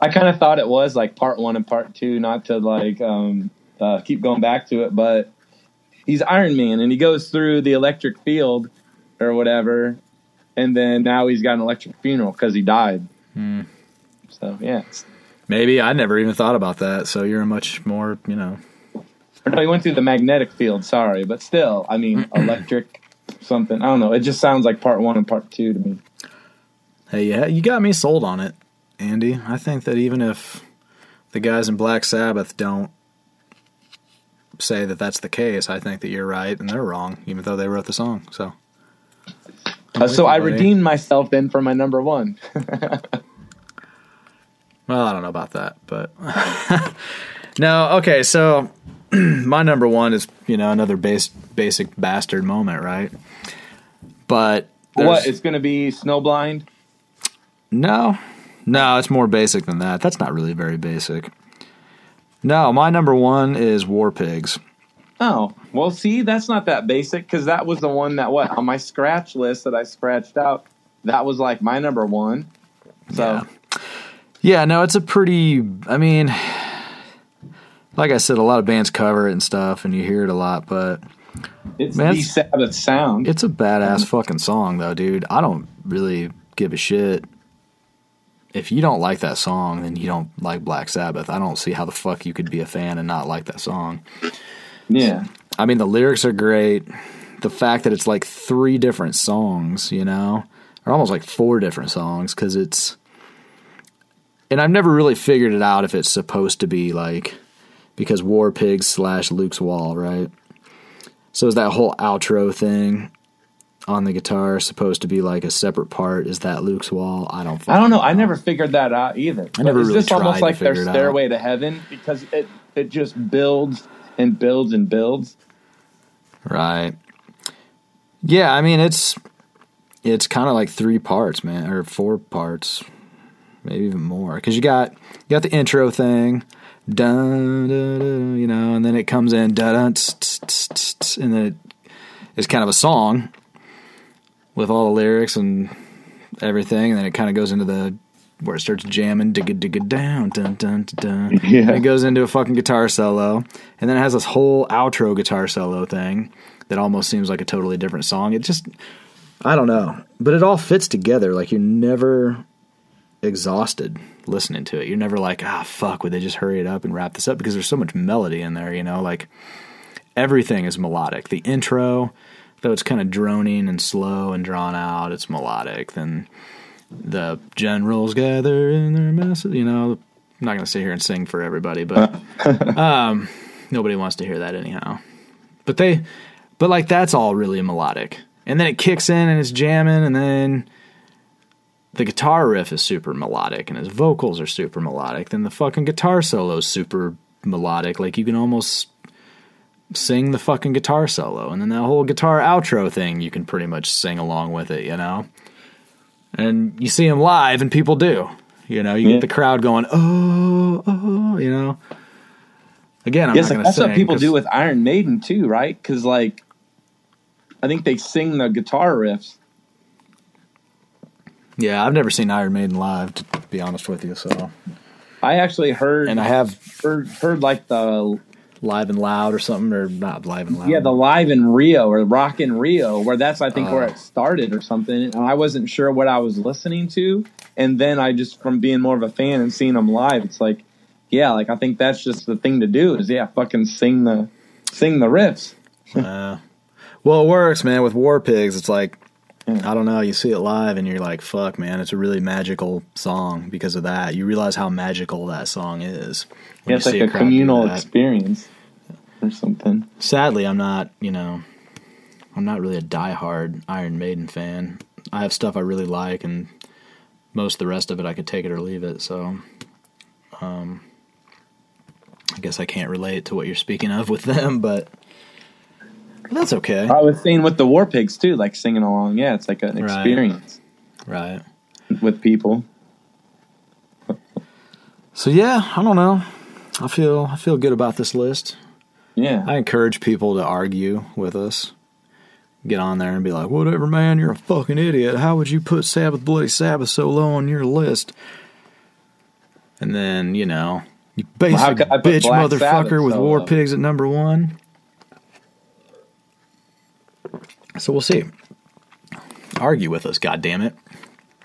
I kind of thought it was like part one and part two, not to like um, uh, keep going back to it, but he's Iron Man and he goes through the electric field or whatever, and then now he's got an electric funeral because he died. Hmm. So yeah, Maybe I never even thought about that. So you're a much more you know or no, he went through the magnetic field. Sorry, but still, I mean, electric something. I don't know. It just sounds like part one and part two to me. Hey, yeah, you got me sold on it, Andy. I think that even if the guys in Black Sabbath don't say that that's the case, I think that you're right and they're wrong, even though they wrote the song. So Uh, so with I buddy. redeemed myself then for my number one. Well, I don't know about that, but no. Okay, so my number one is you know another base basic bastard moment, right? But what? It's going to be Snowblind. No, no, it's more basic than that. That's not really very basic. No, my number one is War Pigs. Oh, well, see, that's not that basic because that was the one that what on my scratch list that I scratched out. That was like my number one. So Yeah. Yeah, no, it's a pretty. I mean, like I said, a lot of bands cover it and stuff, and you hear it a lot, but it's Man, the it's- Sabbath sound. it's a badass fucking song, though, dude. I don't really give a shit. If you don't like that song, then you don't like Black Sabbath. I don't see how the fuck you could be a fan and not like that song. Yeah, I mean, the lyrics are great. The fact that it's like three different songs, you know, or almost like four different songs, because it's. And I've never really figured it out if it's supposed to be like. Because War Pigs slash Luke's Wall, right? So is that whole outro thing on the guitar supposed to be like a separate part? Is that Luke's Wall? I don't. I don't know. I never figured that out either. I never is really this almost like their figure it out. stairway to heaven because it it just builds and builds and builds. Right. Yeah, I mean it's it's kind of like three parts, man, or four parts, maybe even more. Because you got you got the intro thing, dun, dun, dun, you know, and then it comes in, dun, dun, tss, tss, tss, and then it is kind of a song with all the lyrics and everything, and then it kind of goes into the where it starts jamming, digga digga down, dun dun dun. dun. Yeah. And it goes into a fucking guitar solo, and then it has this whole outro guitar solo thing that almost seems like a totally different song. It just, I don't know, but it all fits together. Like you're never exhausted listening to it. You're never like, ah, fuck, would they just hurry it up and wrap this up? Because there's so much melody in there, you know, like everything is melodic. The intro, though it's kind of droning and slow and drawn out, it's melodic. Then the generals gather in their masses, you know. I'm not going to sit here and sing for everybody, but um, nobody wants to hear that anyhow. But they, but like that's all really melodic. And then it kicks in and it's jamming, and then the guitar riff is super melodic, and his vocals are super melodic. Then the fucking guitar solo is super melodic. Like you can almost sing the fucking guitar solo, and then that whole guitar outro thing, you can pretty much sing along with it, you know. And you see him live, and people do. You know, you Yeah. get the crowd going, oh, oh, you know. Again, I'm yes, to that's sing. what people do with Iron Maiden too, right? Because like, I think they sing the guitar riffs. Yeah, I've never seen Iron Maiden live, to be honest with you. So, I actually heard and I have heard, heard like the live and loud or something, or not live and loud. yeah the live in Rio or Rock in Rio, where that's I think where Oh. it started or something, and I wasn't sure what I was listening to, and then I just from being more of a fan and seeing them live, it's like, yeah, like I think that's just the thing to do is yeah, fucking sing the sing the riffs. Uh, well, it works, man. With War Pigs, it's like I don't know. You see it live, and you're like, "Fuck, man!" It's a really magical song because of that. You realize how magical that song is. Yeah, it's like a communal experience or something. Sadly, I'm not. You know, I'm not really a diehard Iron Maiden fan. I have stuff I really like, and most of the rest of it I could take it or leave it. So, um, I guess I can't relate to what you're speaking of with them, but that's okay. I was saying with the War Pigs too, like singing along. Yeah, it's like an Right. experience Right. with people. So yeah, I don't know. I feel I feel good about this list. Yeah, I encourage people to argue with us. Get on there and be like, "Whatever, man, you're a fucking idiot. How would you put Sabbath Bloody Sabbath so low on your list?" And then you know, you basic I bitch motherfucker Sabbath with so War low? Pigs at number one. So we'll see. Argue with us, goddammit.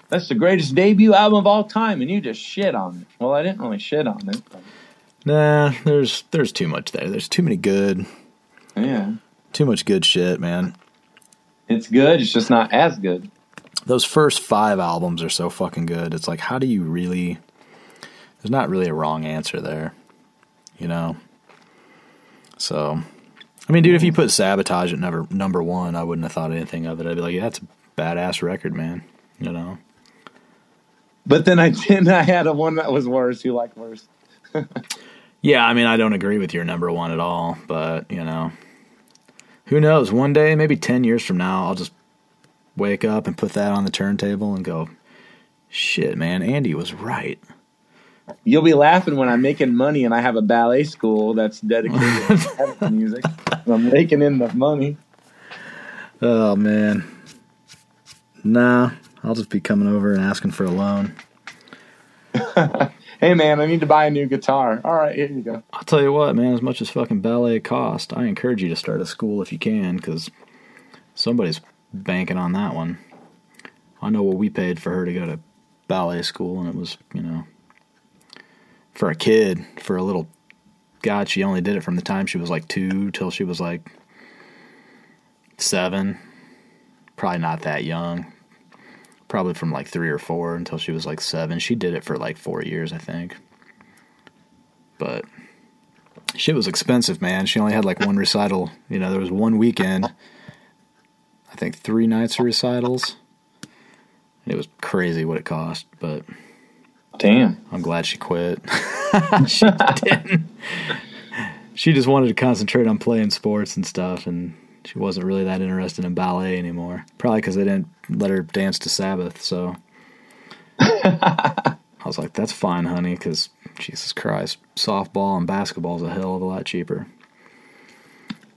that's the greatest debut album of all time, and you just shit on it. Well, I didn't really shit on it. but- Nah, there's there's too much there. There's too many good, yeah, too much good shit, man. it's good. It's just not as good. those first five albums are so fucking good. It's like, how do you really? There's not really a wrong answer there, you know. So, I mean, dude, if you put Sabotage at number number one, I wouldn't have thought anything of it. I'd be like, yeah, that's a badass record, man. You know. But then I then I had a one that was worse. You like worse? Yeah, I mean, I don't agree with your number one at all, but you know, who knows? One day, maybe ten years from now, I'll just wake up and put that on the turntable and go, "Shit, man, Andy was right." You'll be laughing when I'm making money and I have a ballet school that's dedicated to music. I'm raking in the money. Oh man, nah, I'll just be coming over and asking for a loan. hey man, I need to buy a new guitar. All right, here you go. I'll tell you what, man. As much as fucking ballet cost, I encourage you to start a school if you can, because somebody's banking on that one. I know what we paid for her to go to ballet school, and it was, you know, for a kid, for a little. God, she only did it from the time she was like two till she was like seven. Probably not that young. Probably from like three or four until she was like seven. She did it for like four years, I think. But shit was expensive, man. She only had like one recital. You know, there was one weekend. I think three nights of recitals. It was crazy what it cost, but Damn. I'm glad she quit. she didn't. She just wanted to concentrate on playing sports and stuff, and she wasn't really that interested in ballet anymore. Probably because they didn't let her dance to Sabbath. So I was like, "That's fine, honey," because Jesus Christ, softball and basketball is a hell of a lot cheaper.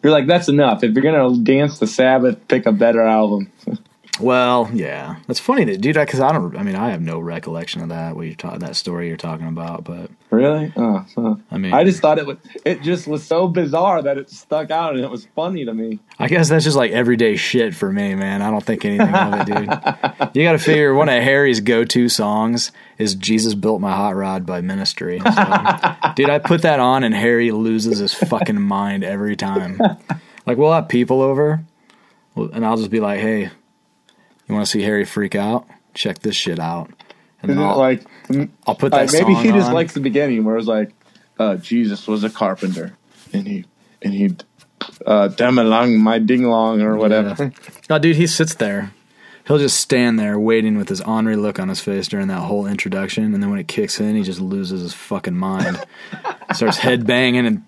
You're like, that's enough. If you're gonna dance the Sabbath, pick a better album. Well, yeah, that's funny, that, dude. Because I don't. I mean, I have no recollection of that. What you talk that story you're talking about, but Really? Oh, huh. I mean, I just thought it was. It just was so bizarre that it stuck out, and it was funny to me. I guess that's just like everyday shit for me, man. I don't think anything of it, dude. You got to figure one of Harry's go-to songs is "Jesus Built My Hot Rod" by Ministry. So, dude, I put that on and Harry loses his fucking mind every time. Like we'll have people over, and I'll just be like, "Hey, you want to see Harry freak out? Check this shit out." And Isn't it I'll, like, mm, I'll put that like maybe he just on. likes the beginning where it was like, uh, Jesus was a carpenter, and he and he uh, dem along my ding long or whatever. Oh, dude, he sits there. He'll just stand there waiting with his ornery look on his face during that whole introduction, and then when it kicks in, he just loses his fucking mind. Starts head banging and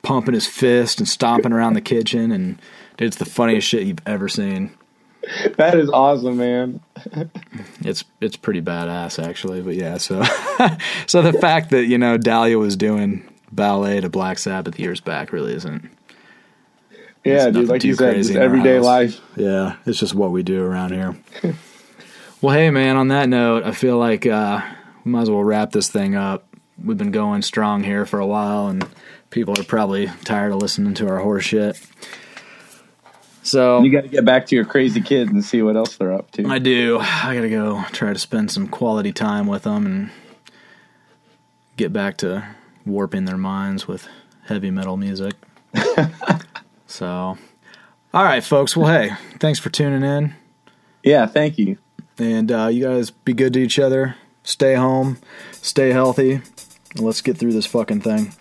pumping his fist and stomping around the kitchen, and dude, it's the funniest shit you've ever seen. that is awesome, man. It's it's pretty badass actually, but yeah. So so the fact that you know Dahlia was doing ballet to Black Sabbath years back really isn't. Yeah, dude. Like you said, just everyday house. life. Yeah, it's just what we do around here. well, hey, man, on that note, I feel like uh, we might as well wrap this thing up. We've been going strong here for a while, and people are probably tired of listening to our horse shit. So You got to get back to your crazy kids and see what else they're up to. I do. I gotta go try to spend some quality time with them and get back to warping their minds with heavy metal music. so, all right, folks. Well, hey, thanks for tuning in. yeah, thank you. And uh, you guys be good to each other. Stay home. Stay healthy. And let's get through this fucking thing.